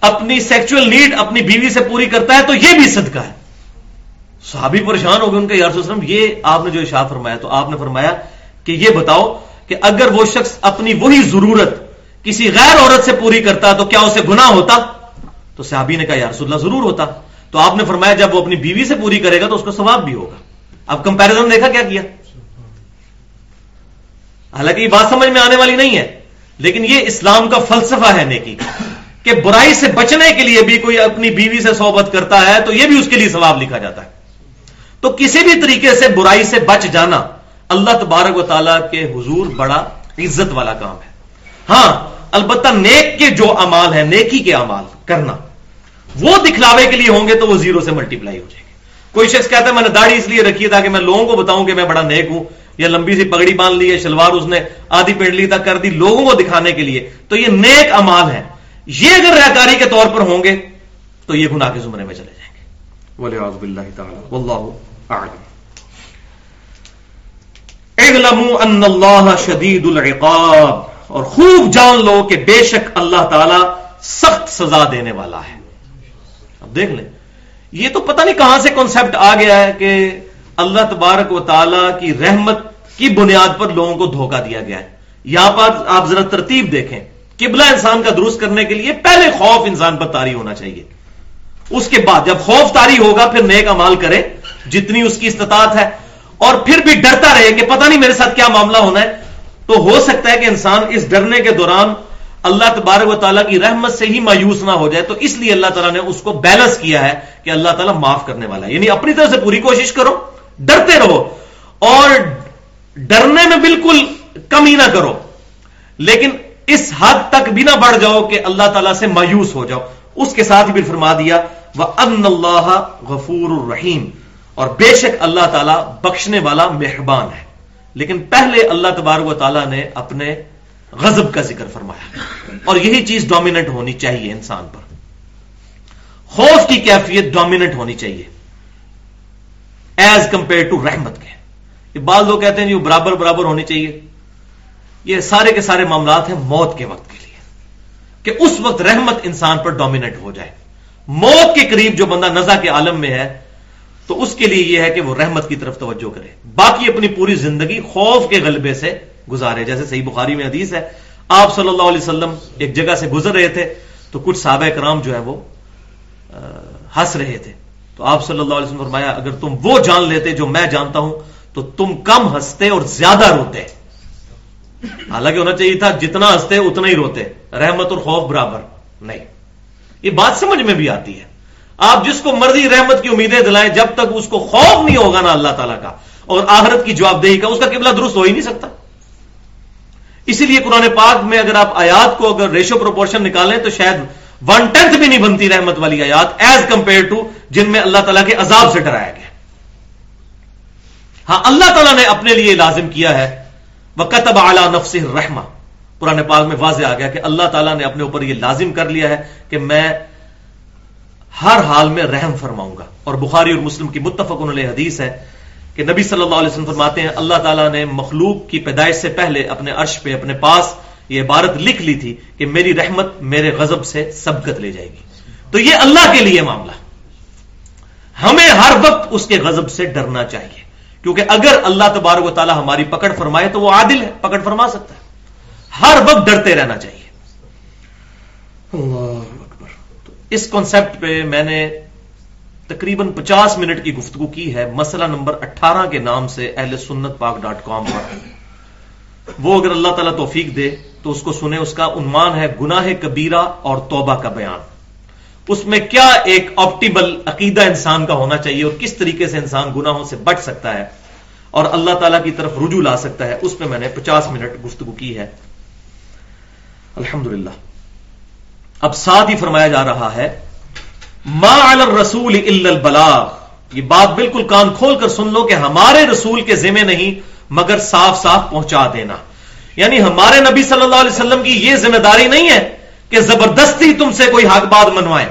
اپنی سیکچل نیڈ اپنی بیوی سے پوری کرتا ہے تو یہ بھی صدقہ ہے۔ صحابی پریشان ہو گئے، ان کے یار وسلم یہ آپ نے جو اشاع فرمایا، تو آپ نے فرمایا کہ یہ بتاؤ کہ اگر وہ شخص اپنی وہی ضرورت کسی غیر عورت سے پوری کرتا تو کیا اسے گناہ ہوتا؟ تو صحابی نے کہا، یا رسول اللہ، ضرور ہوتا۔ تو آپ نے فرمایا جب وہ اپنی بیوی سے پوری کرے گا تو اس کا ثواب بھی ہوگا۔ اب کمپیرزن دیکھا کیا کیا؟ حالانکہ یہ بات سمجھ میں آنے والی نہیں ہے، لیکن یہ اسلام کا فلسفہ ہے نیکی کا۔ کہ برائی سے بچنے کے لیے بھی کوئی اپنی بیوی سے صحبت کرتا ہے تو یہ بھی اس کے لیے ثواب لکھا جاتا ہے۔ تو کسی بھی طریقے سے برائی سے بچ جانا اللہ تبارک و تعالیٰ کے حضور بڑا عزت والا کام ہے۔ ہاں البتہ نیک کے جو امال ہیں، نیکی کے امال کرنا۔ وہ دکھلاوے کے لیے ہوں گے تو وہ زیرو سے ملٹی پلائی ہو جائے گی۔ کوئی شخص کہتا ہے میں نے داڑھی اس لیے رکھی ہے تاکہ میں لوگوں کو بتاؤں کہ میں بڑا نیک ہوں یا لمبی سی پگڑی باندھ لی ہے شلوار اس نے آدھی پنڈلی تک کر دی لوگوں کو دکھانے کے لیے۔ تو یہ نیک امال ہے یہ اگر ریاکاری کے طور پر ہوں گے تو یہ گناہ کے زمرے میں چلے جائیں گے۔ ان اللہ شدید العقاب۔ اور خوب جان لو کہ بے شک اللہ تعالی سخت سزا دینے والا ہے۔ اب دیکھ لیں۔ یہ تو پتہ نہیں کہاں سے کانسیپٹ آ گیا ہے کہ اللہ تبارک و تعالی کی رحمت کی بنیاد پر لوگوں کو دھوکہ دیا گیا ہے۔ یہاں پر آپ ذرا ترتیب دیکھیں۔ قبلہ انسان کا درست کرنے کے لیے پہلے خوف انسان پر تاری ہونا چاہیے۔ اس کے بعد جب خوف تاری ہوگا، پھر نیک امال کرے جتنی اس کی استطاعت ہے۔ اور پھر بھی ڈرتا رہے کہ پتہ نہیں میرے ساتھ کیا معاملہ ہونا ہے۔ تو ہو سکتا ہے کہ انسان اس ڈرنے کے دوران اللہ تبارک و تعالیٰ کی رحمت سے ہی مایوس نہ ہو جائے تو اس لیے اللہ تعالیٰ نے اس کو بیلنس کیا ہے کہ اللہ تعالیٰ معاف کرنے والا ہے۔ یعنی اپنی طرف سے پوری کوشش کرو، ڈرتے رہو اور ڈرنے میں بالکل کمی نہ کرو۔ لیکن اس حد تک بھی نہ بڑھ جاؤ کہ اللہ تعالیٰ سے مایوس ہو جاؤ۔ اس کے ساتھ بھی فرما دیا وہ ان اللہ غفور الرحیم اور بے شک اللہ تعالیٰ بخشنے والا مہربان ہے۔ لیکن پہلے اللہ تبارک و تعالیٰ نے اپنے غضب کا ذکر فرمایا۔ اور یہی چیز ڈومیننٹ ہونی چاہیے انسان پر۔ خوف کی کیفیت ڈومیننٹ ہونی چاہیے۔ ایز کمپیئر ٹو رحمت کے۔ یہ بعض لوگ کہتے ہیں جی برابر برابر ہونی چاہیے۔ یہ سارے کے سارے معاملات ہیں موت کے وقت کے لیے۔ کہ اس وقت رحمت انسان پر ڈومیننٹ ہو جائے۔ موت کے قریب جو بندہ نزا کے عالم میں ہے، تو اس کے لیے یہ ہے کہ وہ رحمت کی طرف توجہ کرے۔ باقی اپنی پوری زندگی خوف کے غلبے سے گزارے، جیسے صحیح بخاری میں حدیث ہے، آپ صلی اللہ علیہ وسلم ایک جگہ سے گزر رہے تھے تو کچھ صحابہ کرام جو ہے وہ ہنس رہے تھے۔ تو آپ صلی اللہ علیہ وسلم فرمایا، اگر تم وہ جان لیتے جو میں جانتا ہوں، تو تم کم ہنستے اور زیادہ روتے۔ حالانکہ ہونا چاہیے تھا، جتنا ہنستے اتنا ہی روتے۔ رحمت اور خوف برابر نہیں۔ یہ بات سمجھ میں بھی آتی ہے۔ آپ جس کو مرضی رحمت کی امیدیں دلائیں، جب تک اس کو خوف نہیں ہوگا نا اللہ تعالیٰ کا، اور آخرت کی جواب دہی کا، اس کا قبلہ درست ہو ہی نہیں سکتا۔ اسی لیے قرآن پاک میں اگر آپ آیات کو اگر ریشو پروپورشن نکالیں تو شاید ون ٹینتھ بھی نہیں بنتی رحمت والی آیات ایز کمپیئر ٹو جن میں اللہ تعالیٰ کے عذاب سے ڈرایا گیا۔ ہاں اللہ تعالیٰ نے اپنے لیے لازم کیا ہے۔ وہ قطب اعلی نفس رحما پرانے پاک میں واضح آ گیا کہ اللہ تعالیٰ نے اپنے اوپر یہ لازم کر لیا ہے کہ میں ہر حال میں رحم فرماؤں گا۔ اور بخاری اور مسلم کی متفق علیہ حدیث ہے کہ نبی صلی اللہ علیہ وسلم فرماتے ہیں اللہ تعالیٰ نے مخلوق کی پیدائش سے پہلے اپنے عرش پہ اپنے پاس یہ عبارت لکھ لی تھی کہ میری رحمت میرے غضب سے سبقت لے جائے گی۔ تو یہ اللہ کے لیے معاملہ۔ ہمیں ہر وقت اس کے غضب سے ڈرنا چاہیے۔ کیونکہ اگر اللہ تبارک و تعالیٰ ہماری پکڑ فرمائے تو وہ عادل ہے پکڑ فرما سکتا ہے۔ ہر وقت ڈرتے رہنا چاہیے۔ اللہ اس کانسیپٹ پہ میں نے تقریباً پچاس منٹ کی گفتگو کی ہے۔ مسئلہ نمبر اٹھارہ کے نام سے اہل سنت پاک ڈاٹ کام پر۔ وہ اگر اللہ تعالیٰ توفیق دے تو اس کو سنیں۔ اس کا عنوان ہے گناہ کبیرہ اور توبہ کا بیان۔ اس میں کیا ایک آپٹیبل عقیدہ انسان کا ہونا چاہیے اور کس طریقے سے انسان گناہوں سے بچ سکتا ہے اور اللہ تعالیٰ کی طرف رجوع لا سکتا ہے، اس پہ میں نے پچاس منٹ گفتگو کی ہے۔ الحمدللہ۔ اب ساتھ ہی فرمایا جا رہا ہے ما رسول البلاغ. یہ بات بالکل کان کھول کر سن لو کہ ہمارے رسول کے ذمہ نہیں، مگر صاف صاف پہنچا دینا۔ یعنی ہمارے نبی صلی اللہ علیہ وسلم کی یہ ذمہ داری نہیں ہے کہ زبردستی تم سے کوئی حق بات منوائے۔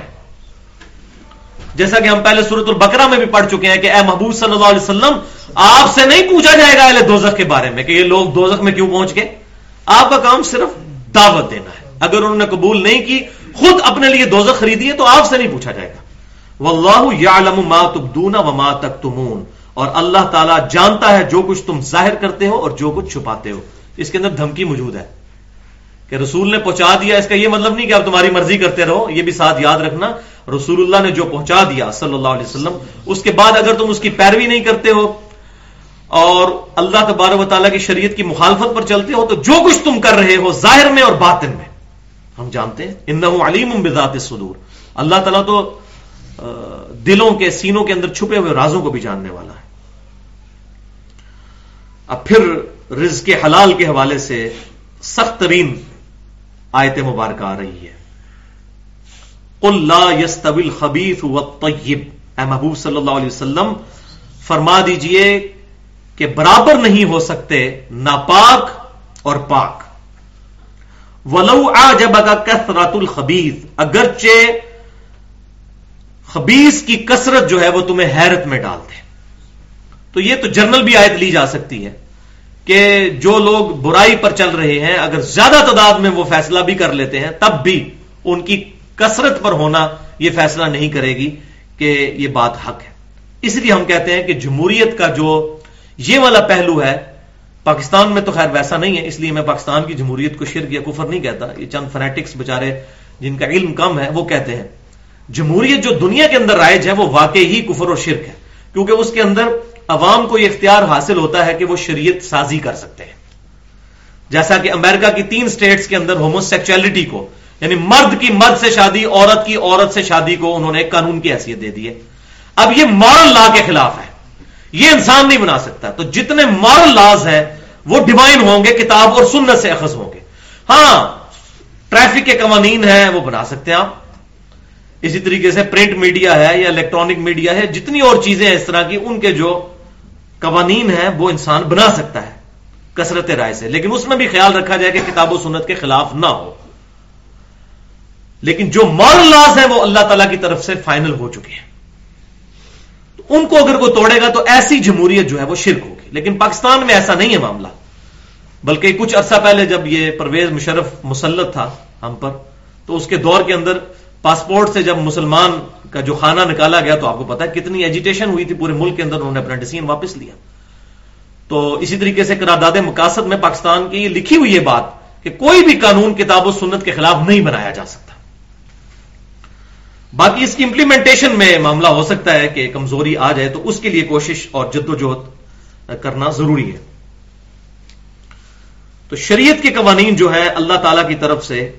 جیسا کہ ہم پہلے صورت البکرا میں بھی پڑھ چکے ہیں کہ اے محبوب صلی اللہ علیہ وسلم، آپ سے نہیں پوچھا جائے گا اہل دوزخ کے بارے میں کہ یہ لوگ دوزخ میں کیوں پہنچ گئے؟ آپ کا کام صرف دعوت دینا ہے۔ اگر انہوں نے قبول نہیں کی خود اپنے لیے دوزخ خریدی ہے تو آپ سے نہیں پوچھا جائے گا۔ واللہ یعلم ما تبدون وما تکتمون۔ اور اللہ تعالیٰ جانتا ہے جو کچھ تم ظاہر کرتے ہو اور جو کچھ چھپاتے ہو۔ اس کے اندر دھمکی موجود ہے کہ رسول نے پہنچا دیا۔ اس کا یہ مطلب نہیں کہ اب تمہاری مرضی کرتے رہو، یہ بھی ساتھ یاد رکھنا۔ رسول اللہ نے جو پہنچا دیا صلی اللہ علیہ وسلم، اس کے بعد اگر تم اس کی پیروی نہیں کرتے ہو اور اللہ تبارک و تعالیٰ کی شریعت کی مخالفت پر چلتے ہو، تو جو کچھ تم کر رہے ہو ظاہر میں اور باطن میں۔ ہم جانتے ہیں ان علیم بذات صدور۔ اللہ تعالیٰ تو دلوں کے، سینوں کے اندر چھپے ہوئے رازوں کو بھی جاننے والا ہے۔ اب پھر رزق کے حلال کے حوالے سے سخت ترین آیت مبارکہ آ رہی ہے۔ لا یس طبل خبیف اے محبوب صلی اللہ علیہ وسلم، فرما دیجیے کہ برابر نہیں ہو سکتے ناپاک اور پاک۔ ولو آ جب کا کثرات اگرچہ خبیص کی کثرت جو ہے وہ تمہیں حیرت میں ڈال دے تو یہ تو جرنل بھی آیت لی جا سکتی ہے کہ جو لوگ برائی پر چل رہے ہیں، اگر زیادہ تعداد میں وہ فیصلہ بھی کر لیتے ہیں، تب بھی ان کی کثرت پر ہونا یہ فیصلہ نہیں کرے گی کہ یہ بات حق ہے۔ اس لیے ہم کہتے ہیں کہ جمہوریت کا جو یہ والا پہلو ہے پاکستان میں تو خیر ویسا نہیں ہے، اس لیے میں پاکستان کی جمہوریت کو شرک یا کفر نہیں کہتا۔ یہ چند فنیٹکس بےچارے جن کا علم کم ہے، وہ کہتے ہیں، جمہوریت جو دنیا کے اندر رائج ہے، وہ واقعی ہی کفر اور شرک ہے۔ کیونکہ اس کے اندر عوام کو یہ اختیار حاصل ہوتا ہے کہ وہ شریعت سازی کر سکتے ہیں۔ جیسا کہ امریکہ کی تین سٹیٹس کے اندر ہومو سیکچولیٹی کو یعنی مرد کی مرد سے شادی، عورت کی عورت سے شادی کو انہوں نے قانون کی حیثیت دے دی ہے۔ اب یہ مارل لا کے خلاف ہے۔ یہ انسان نہیں بنا سکتا۔ تو جتنے مارل لاز ہیں وہ ڈیوائن ہوں گے، کتاب اور سنت سے اخذ ہوں گے۔ ہاں ٹریفک کے قوانین ہیں، وہ بنا سکتے ہیں آپ۔ اسی طریقے سے پرنٹ میڈیا ہے یا الیکٹرانک میڈیا ہے، جتنی اور چیزیں اس طرح کی، ان کے جو قوانین ہیں، وہ انسان بنا سکتا ہے کثرت رائے سے۔ لیکن اس میں بھی خیال رکھا جائے کہ کتاب و سنت کے خلاف نہ ہو۔ لیکن جو مال لاز ہیں، وہ اللہ تعالی کی طرف سے فائنل ہو چکے ہیں۔ تو ان کو اگر کوئی توڑے گا، تو ایسی جمہوریت جو ہے، وہ شرک ہو۔ لیکن پاکستان میں ایسا نہیں ہے معاملہ۔ بلکہ کچھ عرصہ پہلے جب یہ پرویز مشرف مسلط تھا ہم پر، تو اس کے دور کے اندر پاسپورٹ سے جب مسلمان کا جو خانہ نکالا گیا، تو آپ کو پتا ہے کتنی ایجیٹیشن ہوئی تھی پورے ملک کے اندر، انہوں نے اپنا ڈیسیزن واپس لیا۔ تو اسی طریقے سے قرارداد مقاصد میں پاکستان کی یہ لکھی ہوئی یہ بات کہ کوئی بھی قانون کتاب و سنت کے خلاف نہیں بنایا جا سکتا۔ باقی اس کی امپلیمنٹیشن میں معاملہ ہو سکتا ہے کہ کمزوری آ جائے تو اس کے لیے کوشش اور جد و جہد کرنا ضروری ہے۔ تو شریعت کے قوانین جو ہے اللہ تعالی کی طرف سے،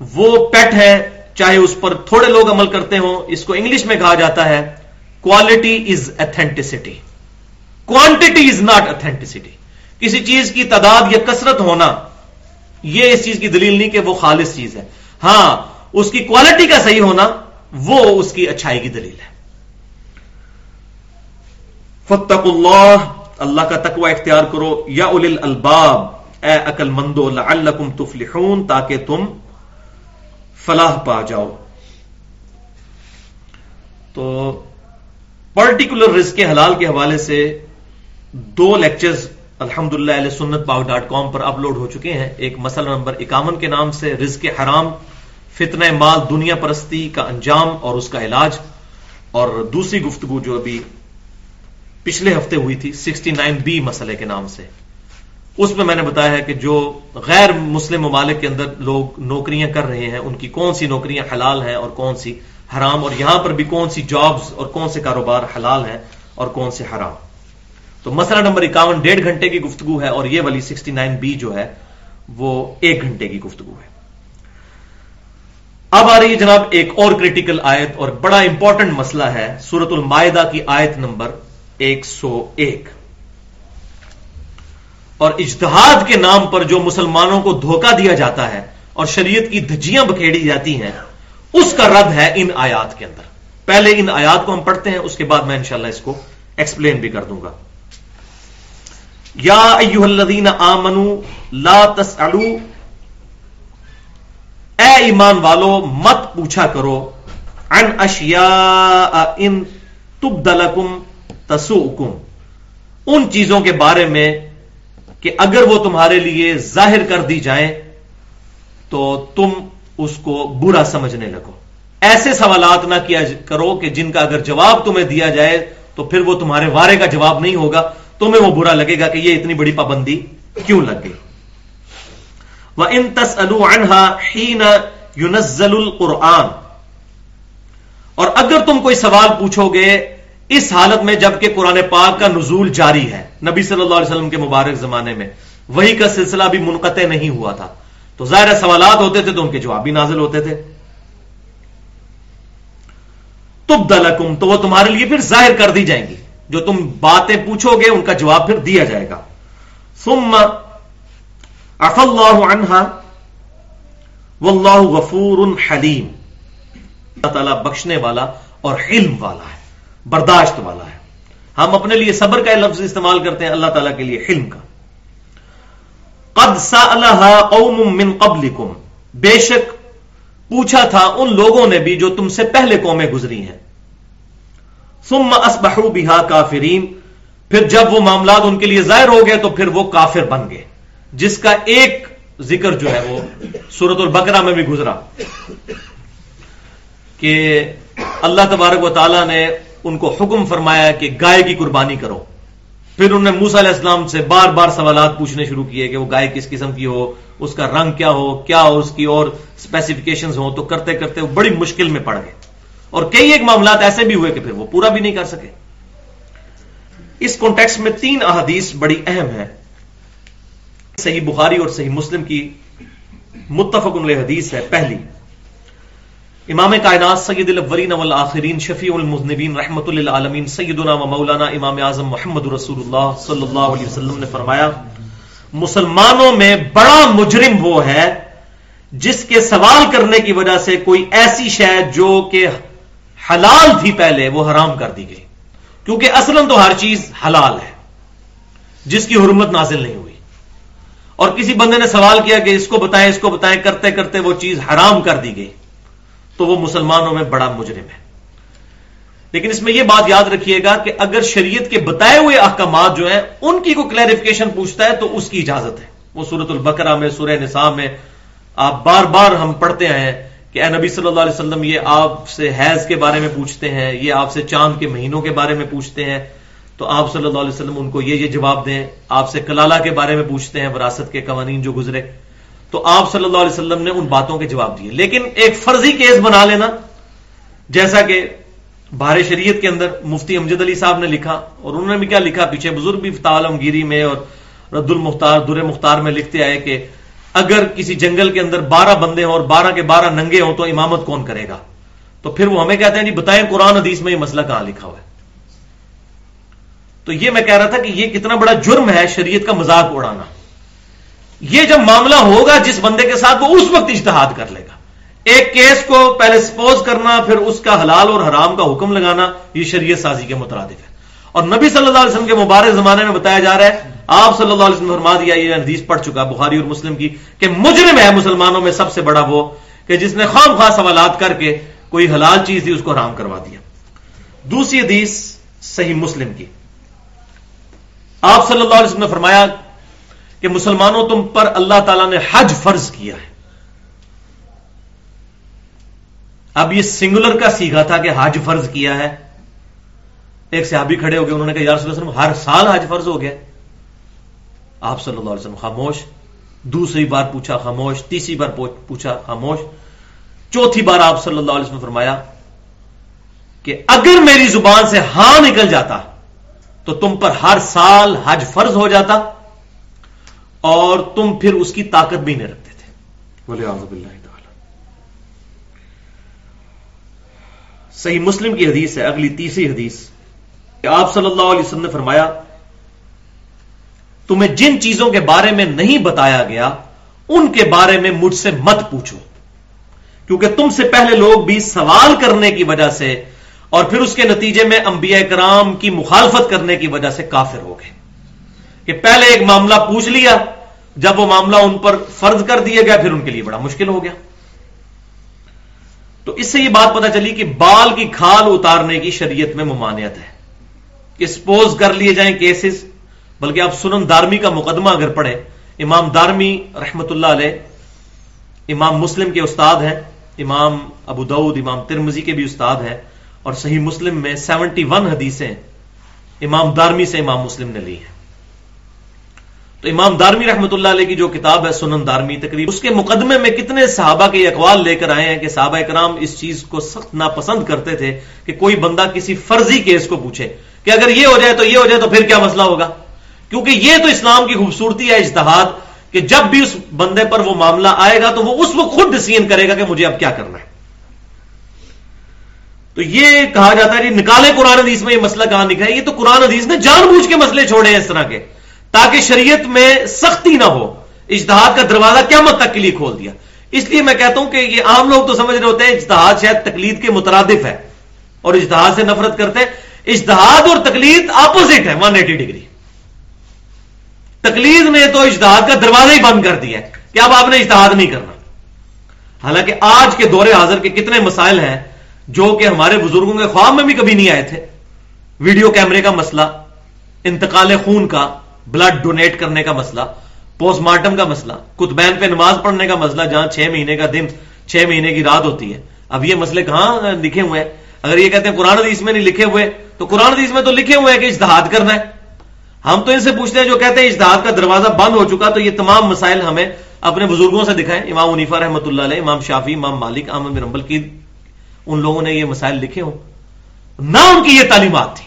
وہ پیٹ ہے، چاہے اس پر تھوڑے لوگ عمل کرتے ہوں، اس کو انگلش میں کہا جاتا ہے quality is authenticity quantity is not authenticity کسی چیز کی تعداد یا کثرت ہونا، یہ اس چیز کی دلیل نہیں کہ وہ خالص چیز ہے۔ ہاں اس کی کوالٹی کا صحیح ہونا، وہ اس کی اچھائی کی دلیل ہے۔ فتق اللہ اللہ کا تقوی اختیار کرو، یا اول الباب اے عقل مندو لعلکم تفلحون، تاکہ تم فلاح پا جاؤ۔ تو پرٹیکولر رزق حلال کے حوالے سے دو لیکچرز الحمد للہ سنت پاک ڈاٹ کام پر اپلوڈ ہو چکے ہیں۔ ایک مسئلہ نمبر اکاون کے نام سے رزق حرام، فتنہ مال دنیا پرستی کا انجام اور اس کا علاج۔ اور دوسری گفتگو جو ابھی پچھلے ہفتے ہوئی تھی، سکسٹی نائن بی مسئلے کے نام سے۔ اس میں میں نے بتایا ہے کہ جو غیر مسلم ممالک کے اندر لوگ نوکریاں کر رہے ہیں، ان کی کون سی نوکریاں حلال ہیں اور کون سی حرام، اور یہاں پر بھی کون سی جابز اور کون سے کاروبار حلال ہیں اور کون سے حرام۔ تو مسئلہ نمبر اکاون ڈیڑھ گھنٹے کی گفتگو ہے اور یہ والی سکسٹی نائن بی جو ہے، وہ ایک گھنٹے کی گفتگو ہے۔ اب آ رہی ہے جناب ایک اور کریٹیکل آیت اور بڑا امپورٹنٹ مسئلہ ہے سورت المائدہ کی آیت نمبر ایک سو ایک۔ اور اجتہاد کے نام پر جو مسلمانوں کو دھوکہ دیا جاتا ہے اور شریعت کی دھجیاں بکھیڑی جاتی ہیں، اس کا رد ہے ان آیات کے اندر۔ پہلے ان آیات کو ہم پڑھتے ہیں، اس کے بعد میں انشاءاللہ اس کو ایکسپلین بھی کر دوں گا۔ یا ایوہ الذین آمنو لا تسعلو اے ایمان والو، مت پوچھا کرو ان اشیاء ان تبدلکم تسوکم ان چیزوں کے بارے میں کہ اگر وہ تمہارے لیے ظاہر کر دی جائیں تو تم اس کو برا سمجھنے لگو۔ ایسے سوالات نہ کیا کرو کہ جن کا اگر جواب تمہیں دیا جائے تو پھر وہ تمہارے وارے کا جواب نہیں ہوگا، تمہیں وہ برا لگے گا کہ یہ اتنی بڑی پابندی کیوں لگ گئی وہ ان تس انہا یونزل القرآن، اور اگر تم کوئی سوال پوچھو گے اس حالت میں جبکہ قرآن پاک کا نزول جاری ہے، نبی صلی اللہ علیہ وسلم کے مبارک زمانے میں، وہی کا سلسلہ بھی منقطع نہیں ہوا تھا۔ تو ظاہر سوالات ہوتے تھے تو ان کے جواب بھی نازل ہوتے تھے۔ تب دلکم تو وہ تمہارے لیے پھر ظاہر کر دی جائیں گی۔ جو تم باتیں پوچھو گے، ان کا جواب پھر دیا جائے گا۔ ثم اف اللہ عنہا، واللہ غفور حلیم۔ اللہ تعالیٰ بخشنے والا اور حلم والا ہے۔ برداشت والا ہے۔ ہم اپنے لیے صبر کا لفظ استعمال کرتے ہیں اللہ تعالیٰ کے لیے حلم کا۔ قد سألها قوم من قبلكم بے شک پوچھا تھا ان لوگوں نے بھی جو تم سے پہلے قومیں گزری ہیں۔ ثم اصبحوا بها کافرین۔ پھر جب وہ معاملات ان کے لیے ظاہر ہو گئے تو پھر وہ کافر بن گئے۔ جس کا ایک ذکر جو ہے وہ سورت البقرہ میں بھی گزرا۔ کہ اللہ تبارک و تعالی نے ان کو حکم فرمایا کہ گائے کی قربانی کرو۔ پھر انہوں نے موسا علیہ السلام سے بار بار سوالات پوچھنے شروع کیے کہ وہ گائے کس قسم کی ہو، اس کا رنگ کیا ہو کیا ہو، اس کی اور اسپیسیفکیشن ہو تو کرتے کرتے وہ بڑی مشکل میں پڑ گئے۔ اور کئی ایک معاملات ایسے بھی ہوئے کہ پھر وہ پورا بھی نہیں کر سکے۔ اس کانٹیکس میں تین احادیث بڑی اہم ہیں۔ صحیح بخاری اور صحیح مسلم کی متفق حدیث ہے۔ پہلی امام کائنات سید الاولین والآخرین شفیع المذنبین رحمت للعالمین سیدنا و مولانا امام اعظم محمد رسول اللہ صلی اللہ علیہ وسلم نے فرمایا، مسلمانوں میں بڑا مجرم وہ ہے جس کے سوال کرنے کی وجہ سے کوئی ایسی شے جو کہ حلال تھی پہلے، وہ حرام کر دی گئی۔ کیونکہ اصلا تو ہر چیز حلال ہے، جس کی حرمت نازل نہیں ہوئی۔ اور کسی بندے نے سوال کیا کہ اس کو بتائیں، اس کو بتائیں، کرتے کرتے وہ چیز حرام کر دی گئی۔ تو وہ مسلمانوں میں بڑا مجرم ہے۔ لیکن اس میں یہ بات یاد رکھیے گا کہ اگر شریعت کے بتائے ہوئے احکامات جو ہیں، ان کی کوئی کلیریفکیشن پوچھتا ہے تو اس کی اجازت ہے۔ وہ سورت البقرہ میں، سورہ نساء میں آپ بار بار ہم پڑھتے ہیں کہ اے نبی صلی اللہ علیہ وسلم، یہ آپ سے حیض کے بارے میں پوچھتے ہیں، یہ آپ سے چاند کے مہینوں کے بارے میں پوچھتے ہیں۔ تو آپ صلی اللہ علیہ وسلم ان کو یہ یہ جواب دیں، آپ سے کلالہ کے بارے میں پوچھتے ہیں، وراثت کے قوانین جو گزرے۔ تو آپ صلی اللہ علیہ وسلم نے ان باتوں کے جواب دیے۔ لیکن ایک فرضی کیس بنا لینا، جیسا کہ بھار شریعت کے اندر مفتی امجد علی صاحب نے لکھا اور انہوں نے بھی کیا لکھا، پیچھے بزرگ بھی گیری میں اور رد المختار، در مختار میں لکھتے آئے کہ اگر کسی جنگل کے اندر بارہ بندے ہوں اور بارہ کے بارہ ننگے ہوں تو امامت کون کرے گا؟ تو پھر وہ ہمیں کہتے ہیں جی بتائیں قرآن حدیث میں یہ مسئلہ کہاں لکھا ہوا ہے؟ تو یہ میں کہہ رہا تھا کہ یہ کتنا بڑا جرم ہے شریعت کا مذاق اڑانا۔ یہ جب معاملہ ہوگا جس بندے کے ساتھ وہ اس وقت اشتہاد کر لے گا۔ ایک کیس کو پہلے سپوز کرنا، پھر اس کا حلال اور حرام کا حکم لگانا، یہ شریعت سازی کے مترادف ہے۔ اور نبی صلی اللہ علیہ وسلم کے مبارک زمانے میں بتایا جا رہا ہے، آپ صلی اللہ علیہ وسلم فرما دیا، یہ حدیث پڑھ چکا بخاری اور مسلم کی، کہ مجرم ہے مسلمانوں میں سب سے بڑا وہ، کہ جس نے خام خواہ سوالات کر کے کوئی حلال چیز تھی اس کو حرام کروا دیا۔ دوسری حدیث صحیح مسلم کی۔ آپ صلی اللہ علیہ وسلم نے فرمایا کہ مسلمانوں تم پر اللہ تعالی نے حج فرض کیا ہے۔ اب یہ سنگولر کا سیکھا تھا کہ حج فرض کیا ہے۔ ایک صحابی کھڑے ہو گئے، انہوں نے کہا، یار وسلم، ہر سال حج فرض ہو گیا۔ آپ صلی اللہ علیہ وسلم، خاموش۔ دوسری بار پوچھا، خاموش۔ تیسری بار پوچھا، خاموش۔ چوتھی بار آپ صلی اللہ علیہ وسلم فرمایا کہ اگر میری زبان سے ہاں نکل جاتا تو تم پر ہر سال حج فرض ہو جاتا۔ اور تم پھر اس کی طاقت بھی نہیں رکھتے تھے۔ اللہ تعالی۔ صحیح مسلم کی حدیث ہے اگلی تیسری حدیث۔ کہ آپ صلی اللہ علیہ وسلم نے فرمایا تمہیں جن چیزوں کے بارے میں نہیں بتایا گیا ان کے بارے میں مجھ سے مت پوچھو۔ کیونکہ تم سے پہلے لوگ بھی سوال کرنے کی وجہ سے اور پھر اس کے نتیجے میں انبیاء کرام کی مخالفت کرنے کی وجہ سے کافر ہو گئے۔ کہ پہلے ایک معاملہ پوچھ لیا، جب وہ معاملہ ان پر فرض کر دیا گیا، پھر ان کے لیے بڑا مشکل ہو گیا۔ تو اس سے یہ بات پتا چلی کہ بال کی کھال اتارنے کی شریعت میں ممانعت ہے۔ کہ سپوز کر لیے جائیں کیسز بلکہ آپ سنن دارمی کا مقدمہ اگر پڑھیں، امام دارمی رحمت اللہ علیہ، امام مسلم کے استاد ہیں، امام ابو دعود امام ترمزی کے بھی استاد ہیں، اور صحیح مسلم میں سیونٹی ون حدیثیں امام دارمی سے امام مسلم نے لی ہیں۔ تو امام دارمی رحمت اللہ علیہ کی جو کتاب ہے سنن دارمی تقریب، اس کے مقدمے میں کتنے صحابہ کے اقوال لے کر آئے ہیں کہ صحابہ کرام اس چیز کو سخت ناپسند کرتے تھے کہ کوئی بندہ کسی فرضی کیس کو پوچھے کہ اگر یہ ہو جائے تو یہ ہو جائے تو پھر کیا مسئلہ ہوگا؟ کیونکہ یہ تو اسلام کی خوبصورتی ہے اجتہاد کہ جب بھی اس بندے پر وہ معاملہ آئے گا تو وہ اس وقت خود ڈسیزن کرے گا کہ مجھے اب کیا کرنا ہے۔ تو یہ کہا جاتا ہے جی، کہ نکالے قرآن حدیث میں یہ مسئلہ کہاں لکھا ہے؟ یہ تو قرآن حدیث نے جان بوجھ کے مسئلے چھوڑے ہیں اس طرح کے۔ تاکہ شریعت میں سختی نہ ہو۔ اجتہاد کا دروازہ کیا مت تک کے لیے کھول دیا۔ اس لیے میں کہتا ہوں کہ یہ عام لوگ تو سمجھ رہے ہوتے ہیں، اجتہاد شاید تقلید کے مترادف ہے۔ اور اجتہاد سے نفرت کرتے ہیں۔ اجتہاد اور تقلید اپوزٹ ہے ون ایٹی ڈگری تقلید نے تو اجتہاد کا دروازہ ہی بند کر دیا ہے۔ کہ اب آپ نے اجتہاد نہیں کرنا؟ حالانکہ آج کے دور حاضر کے کتنے مسائل ہیں جو کہ ہمارے بزرگوں کے خواب میں بھی کبھی نہیں آئے تھے۔ ویڈیو کیمرے کا مسئلہ، انتقال خون کا بلڈ ڈونیٹ کرنے کا مسئلہ، پوسٹ مارٹم کا مسئلہ، کتبین پہ نماز پڑھنے کا مسئلہ، جہاں چھ مہینے کا دن، چھ مہینے کی رات ہوتی ہے۔ اب یہ مسئلے کہاں لکھے ہوئے ہیں؟ اگر یہ کہتے ہیں قرآن حدیث میں نہیں لکھے ہوئے، تو قرآن حدیث میں تو لکھے ہوئے ہیں کہ اجتہاد کرنا ہے۔ ہم تو ان سے پوچھتے ہیں جو کہتے ہیں اجتہاد کا دروازہ بند ہو چکا، تو یہ تمام مسائل ہمیں اپنے بزرگوں سے دکھائیں۔ امام منیفا رحمۃ اللہ علیہ، امام شافی امام مالک احمد بن امبل کی ان لوگوں نے یہ مسائل لکھے ہوں۔ نہ ان کی یہ تعلیمات تھی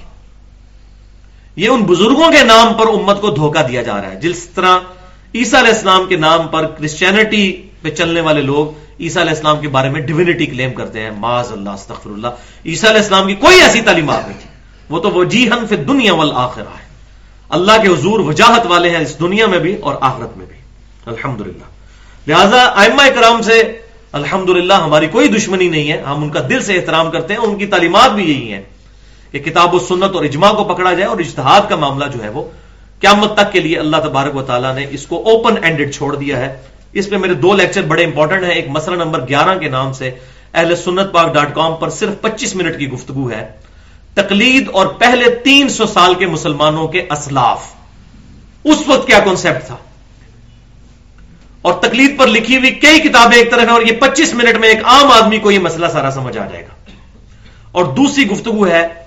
یہ ان بزرگوں کے نام پر امت کو دھوکہ دیا جا رہا ہے۔ جس طرح عیسیٰ علیہ السلام کے نام پر کرسچینٹی پہ چلنے والے لوگ عیسیٰ علیہ السلام کے بارے میں ڈیوینٹی کلیم کرتے ہیں۔ معاذ اللہ استغفر اللہ عیسیٰ علیہ السلام کی کوئی ایسی تعلیمات نہیں۔ تھی وہ تو وجیحن فی دنیا والآخرہ ہے۔ اللہ کے حضور وجاہت والے ہیں اس دنیا میں بھی اور آخرت میں بھی۔ الحمد لہذا آئمہ کرام سے الحمد ہماری کوئی دشمنی نہیں ہے۔ ہم ان کا دل سے احترام کرتے ہیں۔ ان کی تعلیمات بھی یہی ہیں۔ کہ کتاب و سنت اور اجماع کو پکڑا جائے اور اجتہاد کا معاملہ جو ہے وہ قیامت تک کے لیے اللہ تبارک و تعالیٰ نے اس کو اوپن اینڈڈ چھوڑ دیا ہے۔ اس پہ میرے دو لیکچر بڑے امپورٹنٹ ہیں۔ ایک مسئلہ نمبر گیارہ کے نام سے اہل سنت پاک ڈاٹ کام پر صرف پچیس منٹ کی گفتگو ہے۔ تقلید اور پہلے تین سو سال کے مسلمانوں کے اسلاف۔ اس وقت کیا کانسیپٹ تھا؟ اور تقلید پر لکھی ہوئی کئی کتابیں ایک طرف ہیں اور یہ پچیس منٹ میں ایک عام آدمی کو یہ مسئلہ سارا سمجھ آ جائے گا۔ اور دوسری گفتگو ہے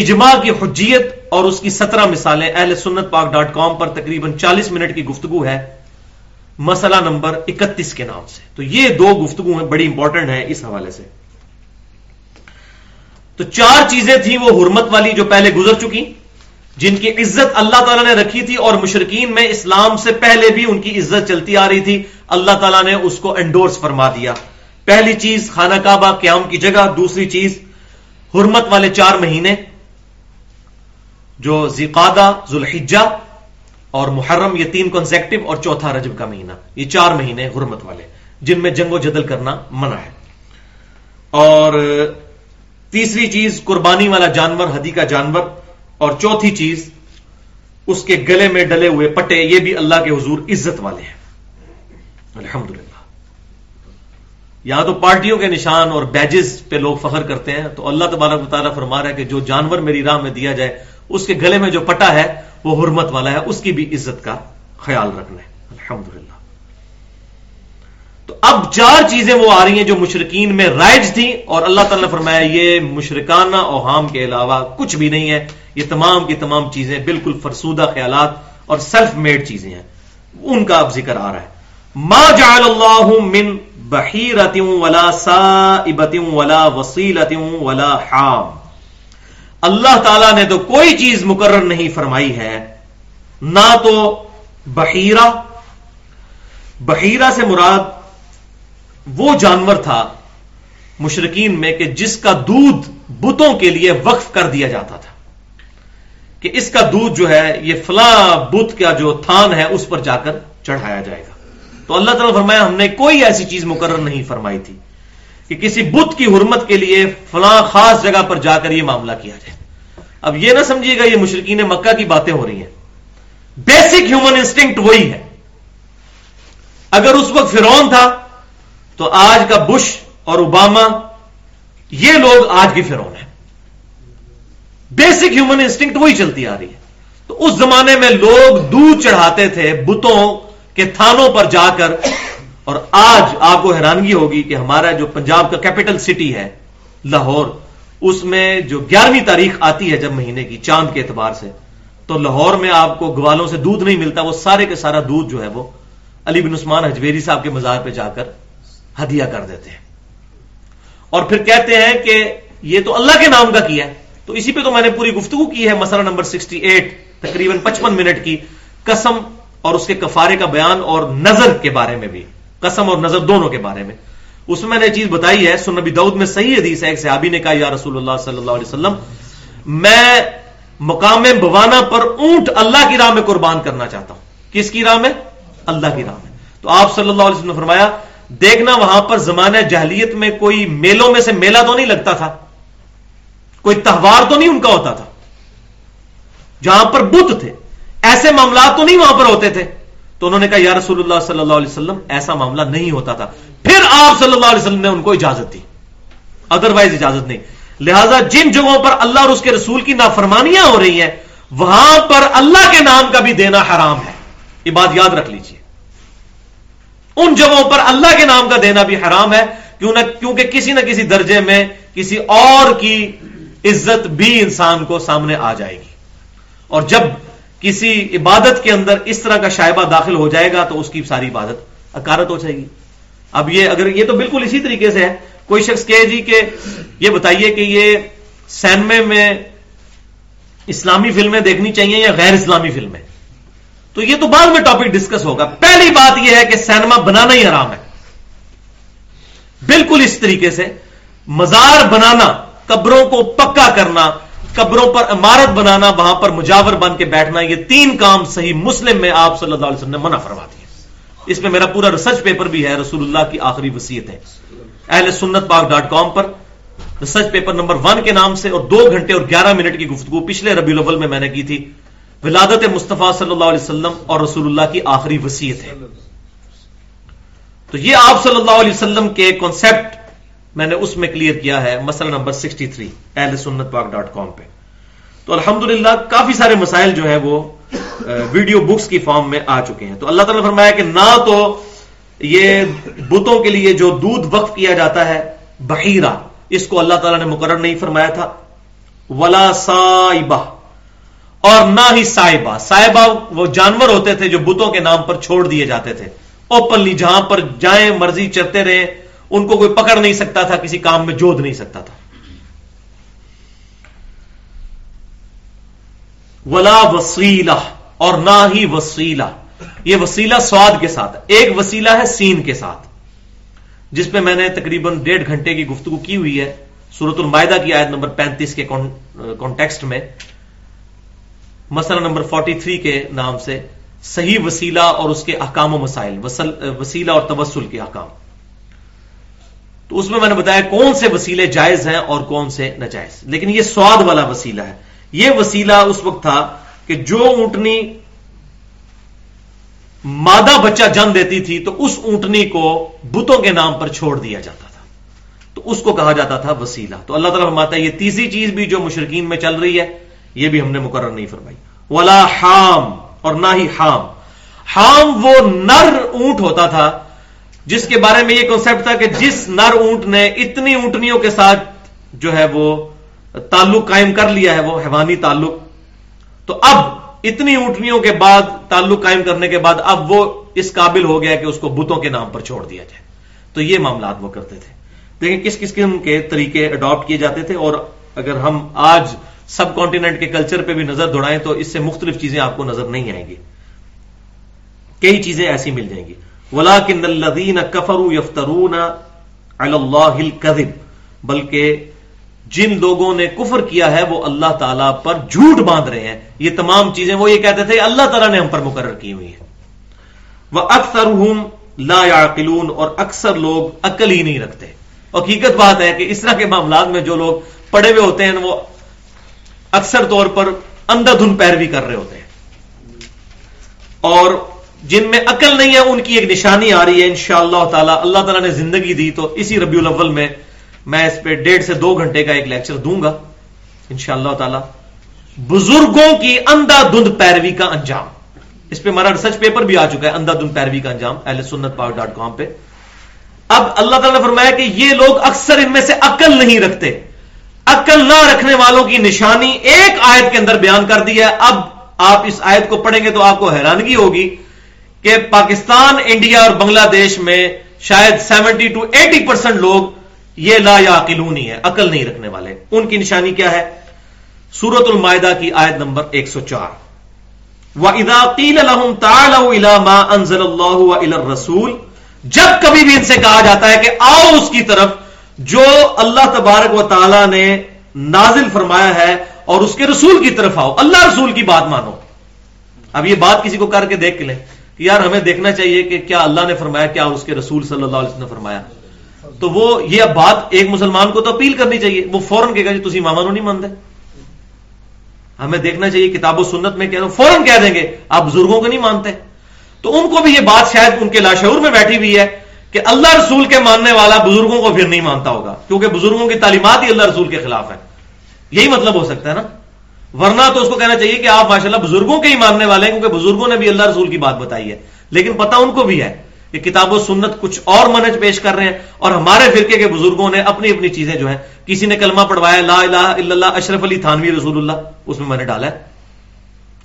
اجماع کی حجیت اور اس کی سترہ مثالیں اہل سنت پاک ڈاٹ کام پر تقریباً چالیس منٹ کی گفتگو ہے مسئلہ نمبر اکتیس کے نام سے۔ تو یہ دو گفتگو ہیں، بڑی امپورٹنٹ ہے اس حوالے سے۔ تو چار چیزیں تھیں وہ حرمت والی جو پہلے گزر چکی، جن کی عزت اللہ تعالیٰ نے رکھی تھی اور مشرقین میں اسلام سے پہلے بھی ان کی عزت چلتی آ رہی تھی، اللہ تعالیٰ نے اس کو انڈورس فرما دیا۔ پہلی چیز خانہ کعبہ قیام کی جگہ، دوسری چیز حرمت والے چار مہینے۔ جو زیقادہ ذوالحجہ اور محرم یہ تین کنزیکٹو اور چوتھا رجب کا مہینہ، یہ چار مہینے حرمت والے، جن میں جنگ و جدل کرنا منع ہے۔ اور تیسری چیز، قربانی والا جانور ہدی کا جانور، اور چوتھی چیز، اس کے گلے میں ڈلے ہوئے پٹے، یہ بھی اللہ کے حضور عزت والے ہیں۔ الحمد للہ یہاں تو پارٹیوں کے نشان اور بیجز پہ لوگ فخر کرتے ہیں، تو اللہ تبارک مطالعہ فرما رہا ہے کہ جو جانور میری راہ میں دیا جائے اس کے گلے میں جو پٹا ہے، وہ حرمت والا ہے۔ اس کی بھی عزت کا خیال رکھنا ہے۔ الحمد للہ تو اب چار چیزیں وہ آ رہی ہیں جو مشرقین میں رائج تھیں اور اللہ تعالیٰ نے فرمایا، یہ مشرکانہ اوہام کے علاوہ کچھ بھی نہیں ہے۔ یہ تمام کی تمام چیزیں بالکل فرسودہ خیالات اور سیلف میڈ چیزیں ہیں۔ ان کا اب ذکر آ رہا ہے۔ ما جعل اللہ من بحیرتوں ولا سائبتوں ولا وسیلتوں ولا حام۔ اللہ تعالیٰ نے تو کوئی چیز مقرر نہیں فرمائی ہے، نہ تو بحیرہ بحیرہ سے مراد وہ جانور تھا مشرقین میں کہ جس کا دودھ بتوں کے لیے وقف کر دیا جاتا تھا، کہ اس کا دودھ جو ہے، یہ فلاں بت کا جو تھان ہے، اس پر جا کر چڑھایا جائے گا۔ تو اللہ تعالیٰ فرمایا، ہم نے کوئی ایسی چیز مقرر نہیں فرمائی تھی۔ کہ کسی بت کی حرمت کے لیے فلاں خاص جگہ پر جا کر یہ معاملہ کیا جائے۔ اب یہ نہ سمجھیے گا یہ مشرقین مکہ کی باتیں ہو رہی ہیں۔ بیسک ہیومن انسٹنکٹ وہی ہے۔ اگر اس وقت فرون تھا، تو آج کا بش اور اوباما، یہ لوگ آج کی فرون ہیں۔ بیسک ہیومن انسٹنکٹ وہی چلتی آ رہی ہے۔ تو اس زمانے میں لوگ دودھ چڑھاتے تھے بتوں کے تھانوں پر جا کر اور آج آپ کو حیرانگی ہوگی کہ ہمارا جو پنجاب کا کیپٹل سٹی ہے، لاہور، اس میں جو گیارہویں تاریخ آتی ہے جب مہینے کی، چاند کے اعتبار سے، تو لاہور میں آپ کو گوالوں سے دودھ نہیں ملتا، وہ سارے کے سارا دودھ جو ہے وہ علی بن عثمان حجویری صاحب کے مزار پہ جا کر ہدیہ کر دیتے ہیں۔ اور پھر کہتے ہیں کہ یہ تو اللہ کے نام کا کیا ہے۔ تو اسی پہ تو میں نے پوری گفتگو کی ہے، مسئلہ نمبر سکسٹی ایٹ تقریباً پچپن منٹ کی قسم اور اس کے کفارے کا بیان اور نظر کے بارے میں بھی۔ قسم اور نظر دونوں کے بارے میں۔ اس میں میں نے چیز بتائی ہے سنبی دعود میں صحیح حدیث ہے، ایک صحابی نے کہا، یا رسول اللہ صلی اللہ علیہ وسلم، میں مقام بوانا پر اونٹ اللہ کی راہ میں قربان کرنا چاہتا ہوں۔ کس کی راہ میں؟ اللہ کی راہ میں۔ تو آپ صلی اللہ علیہ وسلم نے فرمایا، دیکھنا وہاں پر زمانہ جہلیت میں کوئی میلوں میں سے میلہ تو نہیں لگتا تھا، کوئی تہوار تو نہیں ان کا ہوتا تھا۔ جہاں پر بت تھے، ایسے معاملات تو نہیں وہاں پر ہوتے تھے۔ تو انہوں نے کہا، یا رسول اللہ صلی اللہ علیہ وسلم، ایسا معاملہ نہیں ہوتا تھا. پھر آپ صلی اللہ علیہ وسلم نے ان کو اجازت دی۔ ادروائز اجازت نہیں۔ لہذا جن جگہوں پر اللہ اور اس کے رسول کی نافرمانیاں ہو رہی ہیں، وہاں پر اللہ کے نام کا بھی دینا حرام ہے۔ یہ بات یاد رکھ لیجیے ان جگہوں پر اللہ کے نام کا دینا بھی حرام ہے۔ کیوں نہ کیونکہ کسی نہ کسی درجے میں کسی اور کی عزت بھی انسان کو سامنے آ جائے گی۔ اور جب کسی عبادت کے اندر اس طرح کا شائبہ داخل ہو جائے گا تو اس کی ساری عبادت اکارت ہو جائے گی۔ اب یہ اگر یہ تو بالکل اسی طریقے سے ہے۔ کوئی شخص کہے جی کہ یہ بتائیے کہ یہ سینمے میں اسلامی فلمیں دیکھنی چاہیے یا غیر اسلامی فلمیں؟ تو یہ تو بعد میں ٹاپک ڈسکس ہوگا۔ پہلی بات یہ ہے کہ سینما بنانا ہی حرام ہے۔ بالکل اس طریقے سے۔ مزار بنانا، قبروں کو پکا کرنا قبروں پر عمارت بنانا، وہاں پر مجاور بن کے بیٹھنا، یہ تین کام صحیح مسلم میں آپ صلی اللہ علیہ وسلم نے منع فرما دیا اس میں میرا پورا ریسرچ پیپر بھی ہے، رسول اللہ کی آخری وسیعت ہے۔ اہل سنت پاک ڈاٹ کام پر ریسرچ پیپر نمبر ون کے نام سے اور دو گھنٹے اور گیارہ منٹ کی گفتگو پچھلے ربی الاول میں میں نے کی تھی۔ ولادت مصطفیٰ صلی اللہ علیہ وسلم اور رسول اللہ کی آخری وسیعت ہے۔ تو یہ آپ صلی اللہ علیہ وسلم کے کانسیپٹ میں نے اس میں کلیئر کیا ہے، مسئلہ نمبر سکسٹی تھری اہل سنت پاک ڈاٹ کام پہ۔ تو الحمدللہ کافی سارے مسائل جو ہیں وہ ویڈیو بکس کی فارم میں آ چکے ہیں۔ تو اللہ تعالیٰ نے فرمایا کہ نہ تو یہ بتوں کے لیے جو دودھ وقف کیا جاتا ہے، بحیرہ، اس کو اللہ تعالیٰ نے مقرر نہیں فرمایا تھا۔ ولا سائبہ اور نہ ہی سائبہ سائبہ وہ جانور ہوتے تھے جو بتوں کے نام پر چھوڑ دیے جاتے تھے۔ اوپنلی جہاں پر جائیں، مرضی چرتے رہے ان کو کوئی پکڑ نہیں سکتا تھا، کسی کام میں جود نہیں سکتا تھا۔ ولا وسیلہ، اور نہ ہی وسیلہ۔ یہ وسیلہ سواد کے ساتھ ایک وسیلہ ہے سین کے ساتھ۔ جس پہ میں نے تقریباً ڈیڑھ گھنٹے کی گفتگو کی ہوئی ہے۔ سورت المائدہ کی آیت نمبر پینتیس کے کانٹیکسٹ میں۔ مسئلہ نمبر فورٹی تھری کے نام سے۔ صحیح وسیلہ اور اس کے احکام و مسائل۔ وسیلہ اور تبسل کے احکام۔ تو اس میں میں نے بتایا کون سے وسیلے جائز ہیں اور کون سے ناجائز۔ لیکن یہ سواد والا وسیلہ ہے۔ یہ وسیلہ اس وقت تھا کہ جو اونٹنی مادہ بچہ جن دیتی تھی تو اس اونٹنی کو بتوں کے نام پر چھوڑ دیا جاتا تھا۔ تو اس کو کہا جاتا تھا وسیلہ۔ تو اللہ تعالیٰ فرماتا ہے، یہ تیسری چیز بھی جو مشرقین میں چل رہی ہے، یہ بھی ہم نے مقرر نہیں فرمائی۔ ولا حام اور نہ ہی حام۔ حام وہ نر اونٹ ہوتا تھا جس کے بارے میں یہ کنسپٹ تھا کہ جس نر اونٹ نے اتنی اونٹنیوں کے ساتھ جو ہے وہ تعلق قائم کر لیا ہے، وہ حیوانی تعلق، تو اب اتنی اونٹنیوں کے بعد تعلق قائم کرنے کے بعد اب وہ اس قابل ہو گیا کہ اس کو بتوں کے نام پر چھوڑ دیا جائے۔ تو یہ معاملات وہ کرتے تھے۔ دیکھیں کس کس قسم کے طریقے اڈاپٹ کیے جاتے تھے اور اگر ہم آج سب کانٹیننٹ کے کلچر پہ بھی نظر دوڑائیں تو اس سے مختلف چیزیں آپ کو نظر نہیں آئیں گی۔ کئی چیزیں ایسی مل جائیں گی۔ ولا کن الدین کفرو یفترون اللہ بلکہ جن لوگوں نے کفر کیا ہے وہ اللہ تعالیٰ پر جھوٹ باندھ رہے ہیں۔ یہ تمام چیزیں وہ یہ کہتے تھے، اللہ تعالیٰ نے ہم پر مقرر کی ہوئی ہے وہ اکثر لا یعقلون اور اکثر لوگ عقل ہی نہیں رکھتے۔ حقیقت بات ہے کہ اس طرح کے معاملات میں جو لوگ پڑے ہوئے ہوتے ہیں، وہ اکثر طور پر اندھا دھن پیروی کر رہے ہوتے ہیں۔ اور جن میں عقل نہیں ہے، ان کی ایک نشانی آ رہی ہے، انشاءاللہ اللہ تعالی۔ اللہ تعالیٰ نے زندگی دی تو اسی ربیع الاول میں میں اس پہ ڈیڑھ سے دو گھنٹے کا ایک لیکچر دوں گا، انشاءاللہ اللہ تعالی۔ بزرگوں کی اندھا دھند پیروی کا انجام۔ اس پہ ہمارا ریسرچ پیپر بھی آ چکا ہے اندھا دھند پیروی کا انجام اہل سنت پاور ڈاٹ کام پہ۔ اب اللہ تعالیٰ نے فرمایا کہ یہ لوگ اکثر ان میں سے عقل نہیں رکھتے۔ عقل نہ رکھنے والوں کی نشانی ایک آیت کے اندر بیان کر دی ہے۔ اب آپ اس آیت کو پڑھیں گے تو آپ کو حیرانگی ہوگی۔ کہ پاکستان، انڈیا اور بنگلہ دیش میں شاید سیونٹی ٹو ایٹی پرسینٹ لوگ یہ لا یا عقلونی ہے عقل نہیں رکھنے والے۔ ان کی نشانی کیا ہے؟ سورت المائدہ کی آیت نمبر ایک سو چار۔ اللہ رسول جب کبھی بھی ان سے کہا جاتا ہے کہ آؤ اس کی طرف، جو اللہ تبارک و تعالی نے نازل فرمایا ہے اور اس کے رسول کی طرف آؤ۔ اللہ رسول کی بات مانو۔ اب یہ بات کسی کو کر کے دیکھ لیں۔ یار ہمیں دیکھنا چاہیے کہ کیا اللہ نے فرمایا، کیا اس کے رسول صلی اللہ علیہ وسلم نے فرمایا۔ تو وہ یہ اب بات ایک مسلمان کو تو اپیل کرنی چاہیے۔ وہ فوراً کہے گا جی تھی ماما نو نہیں مانتے۔ ہمیں دیکھنا چاہیے، کتاب و سنت میں کہہ رہا فوراً کہہ دیں گے، آپ بزرگوں کو نہیں مانتے تو ان کو بھی یہ بات شاید ان کے لاشعور میں بیٹھی ہوئی ہے کہ اللہ رسول کے ماننے والا بزرگوں کو پھر نہیں مانتا ہوگا۔ کیونکہ بزرگوں کی تعلیمات ہی اللہ رسول کے خلاف ہے یہی مطلب ہو سکتا ہے نا؟ ورنہ تو اس کو کہنا چاہیے کہ آپ ماشاءاللہ بزرگوں کے ہی ماننے والے ہیں کیونکہ بزرگوں نے بھی اللہ رسول کی بات بتائی ہے۔ لیکن پتہ ان کو بھی ہے کہ کتاب و سنت کچھ اور منج پیش کر رہے ہیں اور ہمارے فرقے کے بزرگوں نے اپنی اپنی چیزیں جو ہیں کسی نے کلمہ پڑھوایا لا الہ الا اللہ اشرف علی تھانوی رسول اللہ اس میں میں نے ڈالا ہے۔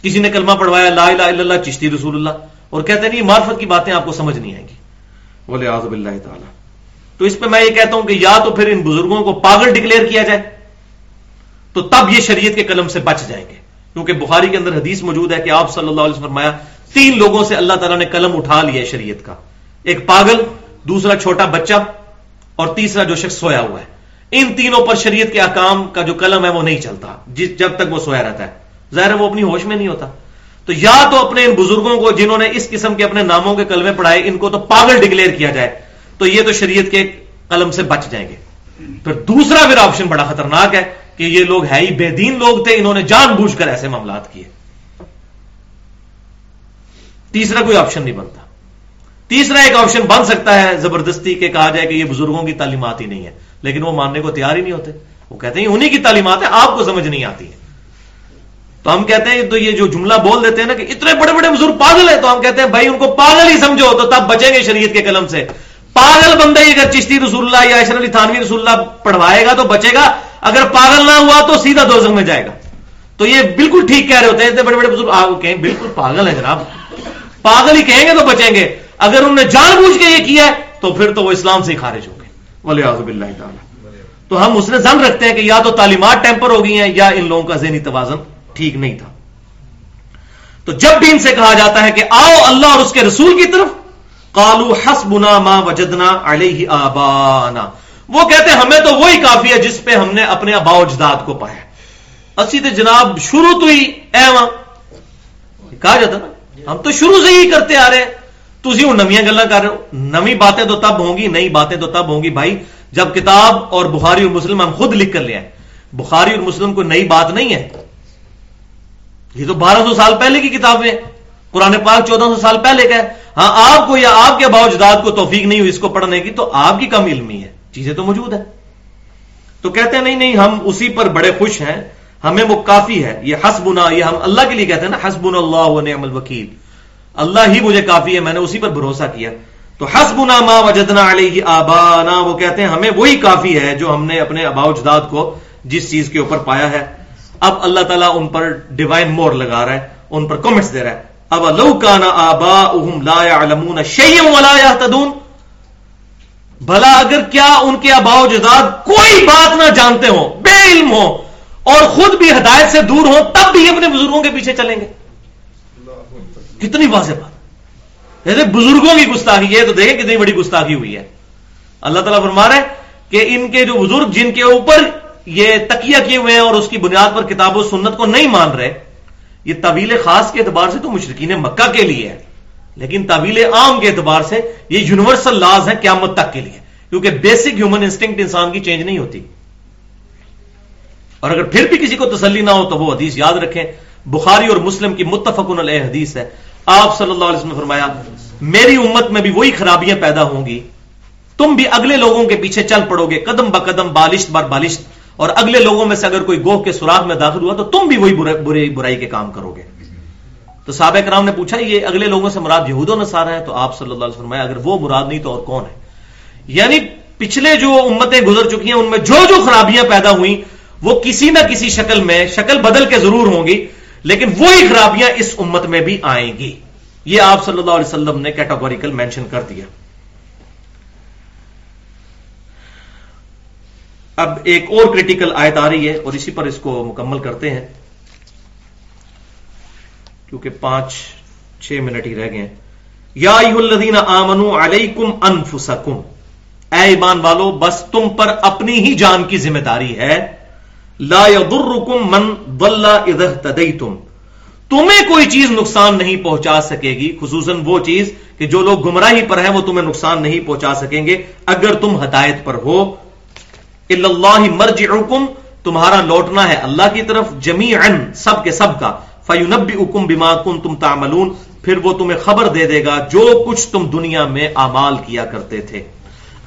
کسی نے کلمہ پڑھوایا لا الہ الا اللہ چشتی رسول اللہ اور کہتے نہیں معرفت کی باتیں آپ کو سمجھ نہیں آئیں گی۔ بولے آزب اللہ تعالیٰ۔ تو اس پہ میں یہ کہتا ہوں کہ یا تو پھر ان بزرگوں کو پاگل ڈکلیئر کیا جائے۔ تو تب یہ شریعت کے قلم سے بچ جائیں گے۔ کیونکہ بخاری کے اندر حدیث موجود ہے کہ آپ صلی اللہ علیہ وسلم فرمایا، تین لوگوں سے اللہ تعالیٰ نے قلم اٹھا لیا ہے شریعت کا۔ ایک پاگل، دوسرا چھوٹا بچہ اور تیسرا جو شخص سویا ہوا ہے۔ ان تینوں پر شریعت کے احکام کا جو قلم ہے وہ نہیں چلتا۔ جس جب تک وہ سویا رہتا ہے۔ ظاہر ہے وہ اپنی ہوش میں نہیں ہوتا۔ تو یا تو اپنے ان بزرگوں کو جنہوں نے اس قسم کے اپنے ناموں کے کلمے پڑھائے، ان کو تو پاگل ڈکلیئر کیا جائے، تو یہ تو شریعت کے قلم سے بچ جائیں گے۔ پھر دوسرا پھر آپشن بڑا خطرناک ہے۔ کہ یہ لوگ ہے ہی بے دین لوگ تھے، انہوں نے جان بوجھ کر ایسے معاملات کیے۔ تیسرا کوئی آپشن نہیں بنتا۔ تیسرا ایک آپشن بن سکتا ہے زبردستی کے کہا جائے کہ یہ بزرگوں کی تعلیمات ہی نہیں ہے لیکن وہ ماننے کو تیار ہی نہیں ہوتے۔ وہ کہتے ہیں انہیں کی تعلیمات ہے آپ کو سمجھ نہیں آتی ہے تو ہم کہتے ہیں، تو یہ جو جملہ بول دیتے ہیں نا کہ اتنے بڑے بڑے بزرگ پاگل ہیں، تو ہم کہتے ہیں، بھائی ان کو پاگل ہی سمجھو، تو تب بچیں گے شریعت کے قلم سے۔ پاگل بندے ہی اگر چشتی رسول اللہ یا علی تھانوی رسول اللہ پڑھوائے گا تو بچے گا۔ اگر پاگل نہ ہوا تو سیدھا دو میں جائے گا۔ تو یہ بالکل ٹھیک کہہ رہے ہوتے ہیں بڑے بڑے بزرگ کہیں، بالکل پاگل ہے جناب۔ پاگل ہی کہیں گے تو بچیں گے۔ اگر انہوں نے جان بوجھ کے یہ کیا ہے، تو پھر تو وہ اسلام سے ہی خارج ہو گئے ولی آزب اللہ تعالیٰ۔ تو ہم اس نے زن رکھتے ہیں کہ یا تو تعلیمات ٹیمپر ہو گئی ہیں یا ان لوگوں کا ذہنی توازن ٹھیک نہیں تھا۔ تو جب بھی ان سے کہا جاتا ہے کہ آؤ اللہ اور اس کے رسول کی طرف کالو ہس بنا ماں وجدنا علیہ آبانا۔ وہ کہتے ہیں، ہمیں تو وہی کافی ہے جس پہ ہم نے اپنے ابا اجداد کو پایا اسی تو جناب شروع تو ہی اے وہاں کہا جاتا نا؟ ہم تو شروع سے ہی کرتے آ رہے ہیں۔ تھی ہوں نمیاں گلا کر رہے ہو۔ نمی باتیں تو تب ہوں گی، نئی باتیں تو تب ہوں گی۔ بھائی، جب کتاب اور بخاری اور مسلم ہم خود لکھ کر لے آئے بخاری اور مسلم کو نئی بات نہیں ہے۔ یہ تو بارہ سو سال پہلے کی کتابیں قرآن پاک چودہ سو سال پہلے کا ہے۔ ہاں آپ کو یا آپ کے باوجداد کو توفیق نہیں ہوئی اس کو پڑھنے کی، تو آپ کی کم علمی ہے۔ چیزیں تو موجود ہیں۔ تو کہتے ہیں، نہیں نہیں، ہم اسی پر بڑے خوش ہیں، ہمیں وہ کافی ہے، یہ حسبنا، یہ ہم اللہ کے لیے کہتے ہیں نا، حسبنا اللہ نعم الوکیل۔ اللہ ہی مجھے کافی ہے، میں نے اسی پر بھروسہ کیا۔ تو حسبنا ما وجدنا علیہ آبانا، وہ کہتے ہیں، ہمیں وہی کافی ہے جو ہم نے اپنے ابا اجداد کو جس چیز کے اوپر پایا ہے۔ اب اللہ تعالیٰ ان پر ڈیوائن مور لگا رہا ہے، ان پر کمنٹس دے رہا ہے۔ اب لو کانا آبا لا يعلمون شيئا ولا يهتدون بھلا اگر کیا ان کے ابا و جداد کوئی بات نہ جانتے ہوں، بے علم ہو اور خود بھی ہدایت سے دور ہو تب بھی اپنے بزرگوں کے پیچھے چلیں گے۔ کتنی واضح بات۔ جیسے بزرگوں کی گستاخی ہے تو دیکھیں کتنی بڑی گستاخی ہوئی ہے۔ اللہ تعالیٰ فرما رہے کہ ان کے جو بزرگ جن کے اوپر یہ تکیہ کیے ہوئے ہیں اور اس کی بنیاد پر کتاب و سنت کو نہیں مان رہے، یہ طویل خاص کے اعتبار سے تو مشرقین مکہ کے لیے ہے۔ لیکن طویل عام کے اعتبار سے یہ یونیورسل لاز ہے قیامت تک کے لیے، کیونکہ بیسک ہیومن انسٹنکٹ انسان کی چینج نہیں ہوتی۔ اور اگر پھر بھی کسی کو تسلی نہ ہو تو وہ حدیث یاد رکھیں، بخاری اور مسلم کی متفق علیہ حدیث ہے۔ آپ صلی اللہ علیہ وسلم نے فرمایا، میری امت میں بھی وہی خرابیاں پیدا ہوں گی۔ تم بھی اگلے لوگوں کے پیچھے چل پڑو گے، قدم ب قدم، بالشت بار بالشت۔ اور اگلے لوگوں میں سے اگر کوئی گوہ کے سوراخ میں داخل ہوا تو تم بھی وہی برے برائی کے کام کرو گے۔ تو صحابہ کرام نے پوچھا، یہ اگلے لوگوں سے مراد یہود و نصارہ ہے تو آپ صلی اللہ علیہ وسلم اگر وہ مراد نہیں تو اور کون ہے؟ یعنی پچھلے جو امتیں گزر چکی ہیں، ان میں جو جو خرابیاں پیدا ہوئی وہ کسی نہ کسی شکل میں، شکل بدل کے ضرور ہوں گی، لیکن وہی خرابیاں اس امت میں بھی آئیں گی۔ یہ آپ صلی اللہ علیہ وسلم نے کیٹاگوریکل مینشن کر دیا۔ اب ایک اور کریٹیکل آیت آ رہی ہے اور اسی پر اس کو مکمل کرتے ہیں۔ کیونکہ پانچ، چھ منٹ ہی رہ گئے یا الذین آمنو علیکم انفسکم۔ اے ایمان والو، بس تم پر اپنی ہی جان کی ذمہ داری ہے۔ لا یضرکم من ضل اذا تدیتم تمہیں کوئی چیز نقصان نہیں پہنچا سکے گی، خصوصاً وہ چیز کہ جو لوگ گمراہی پر ہیں، وہ تمہیں نقصان نہیں پہنچا سکیں گے۔ اگر تم ہدایت پر ہو اللہ مرج تمہارا لوٹنا ہے اللہ کی طرف جمی سب کے سب کا۔ فیونبی اکم بیما کن تم تاملون پھر وہ تمہیں خبر دے دے گا جو کچھ تم دنیا میں امال کیا کرتے تھے۔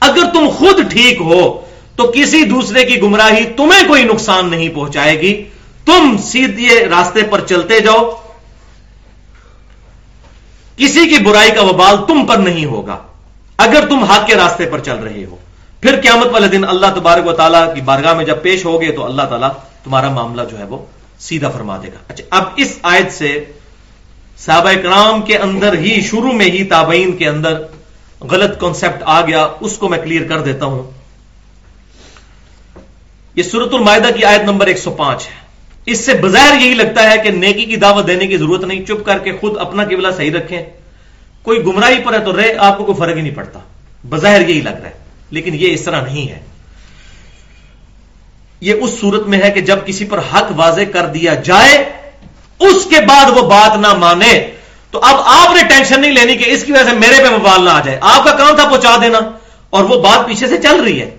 اگر تم خود ٹھیک ہو تو کسی دوسرے کی گمراہی تمہیں کوئی نقصان نہیں پہنچائے گی۔ تم سیدھے راستے پر چلتے جاؤ۔ کسی کی برائی کا وبال تم پر نہیں ہوگا۔ اگر تم حق کے راستے پر چل رہے ہو، پھر قیامت والے دن اللہ تبارک و تعالیٰ کی بارگاہ میں جب پیش ہوگے تو اللہ تعالیٰ تمہارا معاملہ جو ہے وہ سیدھا فرما دے گا۔ اچھا اب اس آیت سے صحابہ کرام کے اندر ہی، شروع میں ہی تابعین کے اندر غلط کانسیپٹ آ گیا، اس کو میں کلیئر کر دیتا ہوں۔ یہ سورت المائدہ کی آیت نمبر ایک سو پانچ ہے۔ اس سے بظاہر یہی لگتا ہے کہ نیکی کی دعوت دینے کی ضرورت نہیں، چپ کر کے خود اپنا قبلہ صحیح رکھیں۔ کوئی گمراہی پر ہے تو رہے آپ کو کوئی فرق ہی نہیں پڑتا۔ بظاہر یہی لگ رہا ہے، لیکن یہ اس طرح نہیں ہے۔ یہ اس صورت میں ہے کہ جب کسی پر حق واضح کر دیا جائے، اس کے بعد وہ بات نہ مانے، تو اب آپ نے ٹینشن نہیں لینی کہ اس کی وجہ سے میرے پہ موال نہ آ جائے۔ آپ کا کام تھا پہنچا دینا، اور وہ بات پیچھے سے چل رہی ہے۔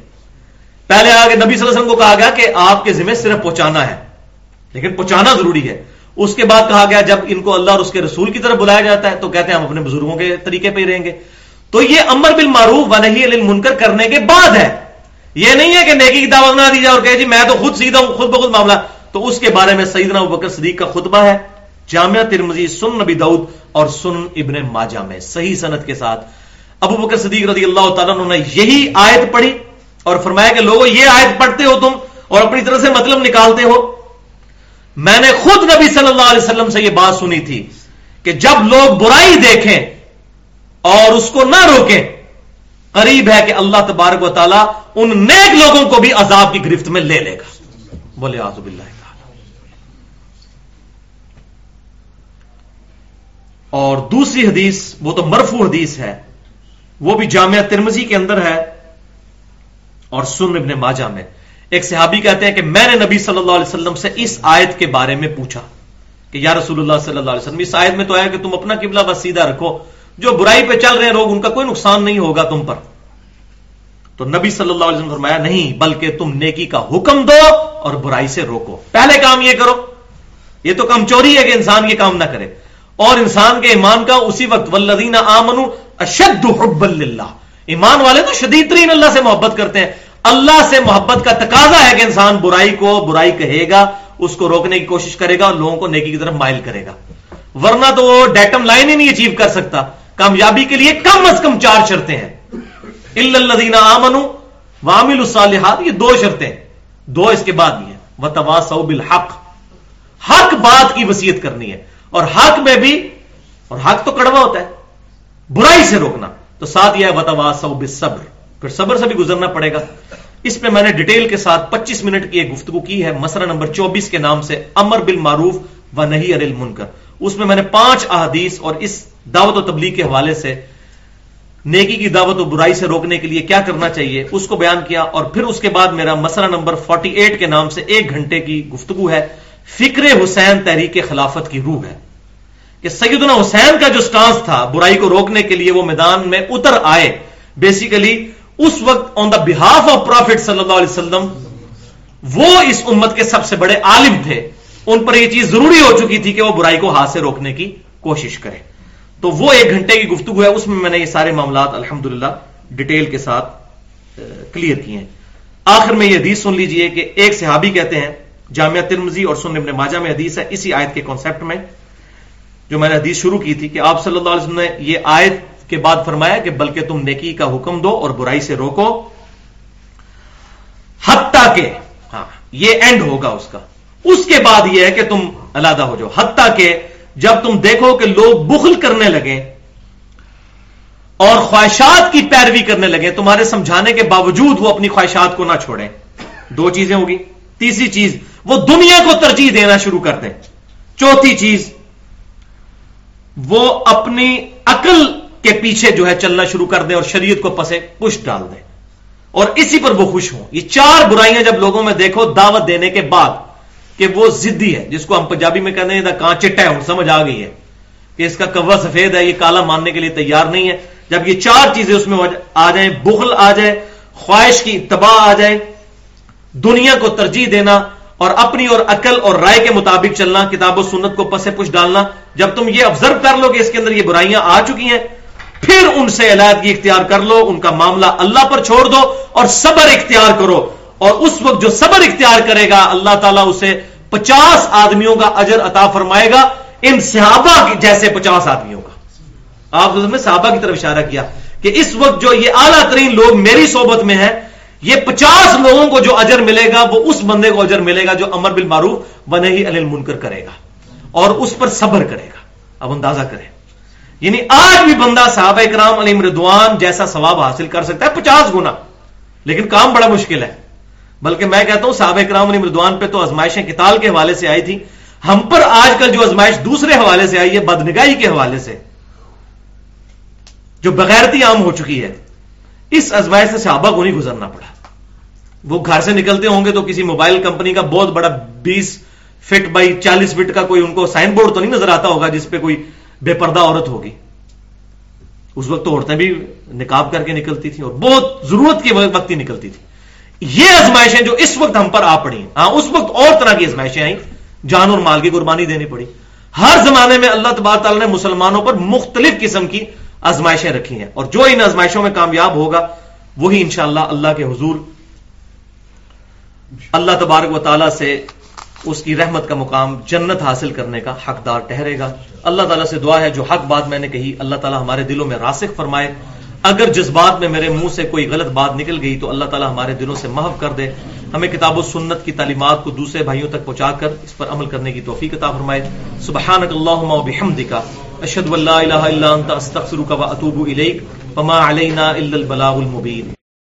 پہلے آگے نبی صلی اللہ علیہ وسلم کو کہا گیا کہ آپ کے ذمہ صرف پہنچانا ہے، لیکن پہنچانا ضروری ہے۔ اس کے بعد کہا گیا جب ان کو اللہ اور اس کے رسول کی طرف بلایا جاتا ہے، تو کہتے ہیں ہم اپنے بزرگوں کے طریقے پہ ہی رہیں گے۔ تو یہ امر بل معروف و نہیں منکر کرنے کے بعد ہے۔ یہ نہیں ہے کہ نیکی کی دعوت نہ دی جائے اور کہ جی میں تو خود سیدھا ہوں، خود بخود معاملہ۔ تو اس کے بارے میں سیدنا بکر صدیق کا خطبہ ہے۔ جامعہ ترمزی سن نبی دعود اور سن ابن ماجہ میں صحیح صنعت کے ساتھ۔ ابو بکر صدیق رضی اللہ تعالیٰ نے یہی آیت پڑھی اور فرمایا کہ لوگوں یہ آیت پڑھتے ہو تم اور اپنی طرح سے مطلب نکالتے ہو۔ میں نے خود نبی صلی اللہ علیہ وسلم سے یہ بات سنی تھی کہ جب لوگ برائی دیکھیں اور اس کو نہ روکیں قریب ہے کہ اللہ تبارک و تعالیٰ ان نیک لوگوں کو بھی عذاب کی گرفت میں لے لے گا۔ بولے آزب اللہ اور دوسری حدیث، وہ تو مرفو حدیث ہے، وہ بھی جامعہ ترمزی کے اندر ہے اور سن ابن ماجہ میں۔ ایک صحابی کہتے ہیں کہ میں نے نبی صلی اللہ علیہ وسلم سے اس آیت کے بارے میں پوچھا کہ یا رسول اللہ صلی اللہ علیہ وسلم، اس آیت میں تو آیا کہ تم اپنا قبلہ بس سیدھا رکھو۔ جو برائی پہ چل رہے ہیں لوگ، ان کا کوئی نقصان نہیں ہوگا تم پر۔ تو نبی صلی اللہ علیہ وسلم فرمایا، نہیں، بلکہ تم نیکی کا حکم دو اور برائی سے روکو۔ پہلے کام یہ کرو۔ یہ تو کم چوری ہے کہ انسان یہ کام نہ کرے۔ اور انسان کے ایمان کا اسی وقت ولدین آمن اشد حب اللہ ایمان والے تو شدید ترین اللہ سے محبت کرتے ہیں۔ اللہ سے محبت کا تقاضا ہے کہ انسان برائی کو برائی کہے گا، اس کو روکنے کی کوشش کرے گا اور لوگوں کو نیکی کی طرف مائل کرے گا۔ ورنہ تو وہ ڈیٹم لائن ہی نہیں اچیو کر سکتا۔ کامیابی کے لیے کم از کم چار شرطیں ہیں۔ الدین آمن وامل الصالحات، یہ دو شرطیں دو اس کے بعد بھی ہیں وہ بالحق۔ حق بات کی وسیعت کرنی ہے۔ اور حق میں بھی، اور حق تو کڑوا ہوتا ہے۔ برائی سے روکنا۔ تو ساتھ یہ ہے وتوا بالصبر۔ پھر صبر سے بھی گزرنا پڑے گا۔ اس پہ میں نے ڈیٹیل کے ساتھ پچیس منٹ کی ایک گفتگو کی ہے۔ مسئلہ نمبر چوبیس کے نام سے امر بل معروف و نہیں ارل منکر اس میں میں نے پانچ احادیث اور اس دعوت و تبلیغ کے حوالے سے نیکی کی دعوت و برائی سے روکنے کے لیے کیا کرنا چاہیے، اس کو بیان کیا اور پھر اس کے بعد میرا مسئلہ نمبر 48 کے نام سے ایک گھنٹے کی گفتگو ہے۔ فکر حسین تحریک خلافت کی روح ہے کہ سیدنا حسین کا جو سٹانس تھا برائی کو روکنے کے لیے وہ میدان میں اتر آئے۔ بیسیکلی اس وقت آن دا بہاف آف پروفٹ صلی اللہ علیہ وسلم وہ اس امت کے سب سے بڑے عالم تھے۔ ان پر یہ چیز ضروری ہو چکی تھی کہ وہ برائی کو ہاتھ سے روکنے کی کوشش کرے۔ تو وہ ایک گھنٹے کی گفتگو ہے، اس میں میں نے یہ سارے معاملات الحمد ڈیٹیل کے ساتھ کلیئر کیے ہیں۔ آخر میں یہ حدیث سن لیجیے کہ ایک صحابی کہتے ہیں، جامعہ ترمزی اور سن ابن ماجہ میں حدیث ہے، اسی آیت کے کانسیپٹ میں، جو میں نے حدیث شروع کی تھی کہ آپ صلی اللہ علیہ وسلم نے یہ آیت کے بعد فرمایا کہ بلکہ تم نیکی کا حکم دو اور برائی سے روکو۔ حتیٰ کہ ہاں یہ اینڈ ہوگا اس کا۔ اس کے بعد یہ ہے کہ تم علیحدہ ہو جاؤ۔ حتیٰ کہ جب تم دیکھو کہ لوگ بخل کرنے لگے اور خواہشات کی پیروی کرنے لگے، تمہارے سمجھانے کے باوجود وہ اپنی خواہشات کو نہ چھوڑیں۔ دو چیزیں ہوگی۔ تیسری چیز، وہ دنیا کو ترجیح دینا شروع کر دیں۔ چوتھی چیز، وہ اپنی عقل کے پیچھے جو ہے چلنا شروع کر دیں اور شریعت کو پسے پش ڈال دیں۔ اور اسی پر وہ خوش ہوں۔ یہ چار برائیاں جب لوگوں میں دیکھو، دعوت دینے کے بعد۔ کہ وہ زدی ہے، جس کو ہم پنجابی میں کہتے ہیں کہاں چٹا ہے سمجھ آ گئی ہے کہ اس کا کوا سفید ہے، یہ کالا ماننے کے لیے تیار نہیں ہے۔ جب یہ چار چیزیں اس میں آ جائیں، بخل آ جائے، خواہش کی تباہ آ جائے، دنیا کو ترجیح دینا اور اپنی اور عقل اور رائے کے مطابق چلنا، کتاب و سنت کو پسے پش ڈالنا، جب تم یہ آبزرو کر لو کہ اس کے اندر یہ برائیاں آ چکی ہیں، پھر ان سے علیحدگی اختیار کر لو، ان کا معاملہ اللہ پر چھوڑ دو اور صبر اختیار کرو۔ اور اس وقت جو صبر اختیار کرے گا، اللہ تعالیٰ اسے پچاس آدمیوں کا اجر عطا فرمائے گا۔ ان صحابہ جیسے پچاس آدمیوں کا۔ آپ نے صحابہ کی طرف اشارہ کیا کہ اس وقت جو یہ اعلیٰ ترین لوگ میری صحبت میں ہیں، یہ پچاس لوگوں کو جو اجر ملے گا، وہ اس بندے کو اجر ملے گا جو امر بالمعروف بنے ہی انل منکر کرے گا اور اس پر صبر کرے گا۔ اب اندازہ کریں۔ یعنی آج بھی بندہ صحابہ کرام علی مردوان جیسا ثواب حاصل کر سکتا ہے، پچاس گنا۔ لیکن کام بڑا مشکل ہے۔ بلکہ میں کہتا ہوں صحابہ کرام علی مردوان پہ تو ازمائشیں کتال کے حوالے سے آئی تھی۔ ہم پر آج کل جو ازمائش دوسرے حوالے سے آئی ہے بدنگاہی کے حوالے سے، جو بغیرتی عام ہو چکی ہے، اس ازمائش سے صحابہ کو نہیں گزرنا پڑا۔ وہ گھر سے نکلتے ہوں گے تو کسی موبائل کمپنی کا بہت بڑا بیس فٹ بائی چالیس فٹ کا کوئی ان کو سائن بورڈ تو نہیں نظر آتا ہوگا جس پہ کوئی بے پردہ عورت ہوگی۔ اس وقت تو عورتیں بھی نکاب کر کے نکلتی تھیں اور بہت ضرورت کی وقت ہی نکلتی تھی یہ ازمائشیں جو اس وقت ہم پر آ پڑی ہاں اس وقت اور طرح کی ازمائشیں آئیں۔ جان اور مال کی قربانی دینی پڑی۔ ہر زمانے میں اللہ تبار تعالیٰ نے مسلمانوں پر مختلف قسم کی آزمائشیں رکھی ہیں۔ اور جو ان آزمائشوں میں کامیاب ہوگا، وہی انشاءاللہ اللہ کے حضور اللہ تبارک و تعالیٰ سے اس کی رحمت کا مقام جنت حاصل کرنے کا حقدار ٹہرے گا۔ اللہ تعالیٰ سے دعا ہے، جو حق بات میں نے کہی، اللہ تعالیٰ ہمارے دلوں میں راسخ فرمائے۔ اگر جذبات میں میرے منہ سے کوئی غلط بات نکل گئی تو اللہ تعالیٰ ہمارے دلوں سے محو کر دے۔ ہمیں کتاب و سنت کی تعلیمات کو دوسرے بھائیوں تک پہنچا کر اس پر عمل کرنے کی توفیق عطا فرمائے۔ سبحانک اللہم و بحمدکا اشہد واللہ الہ الا انت، استغفرک و اتوب الیک۔ وما علینا الا البلاغ المبین۔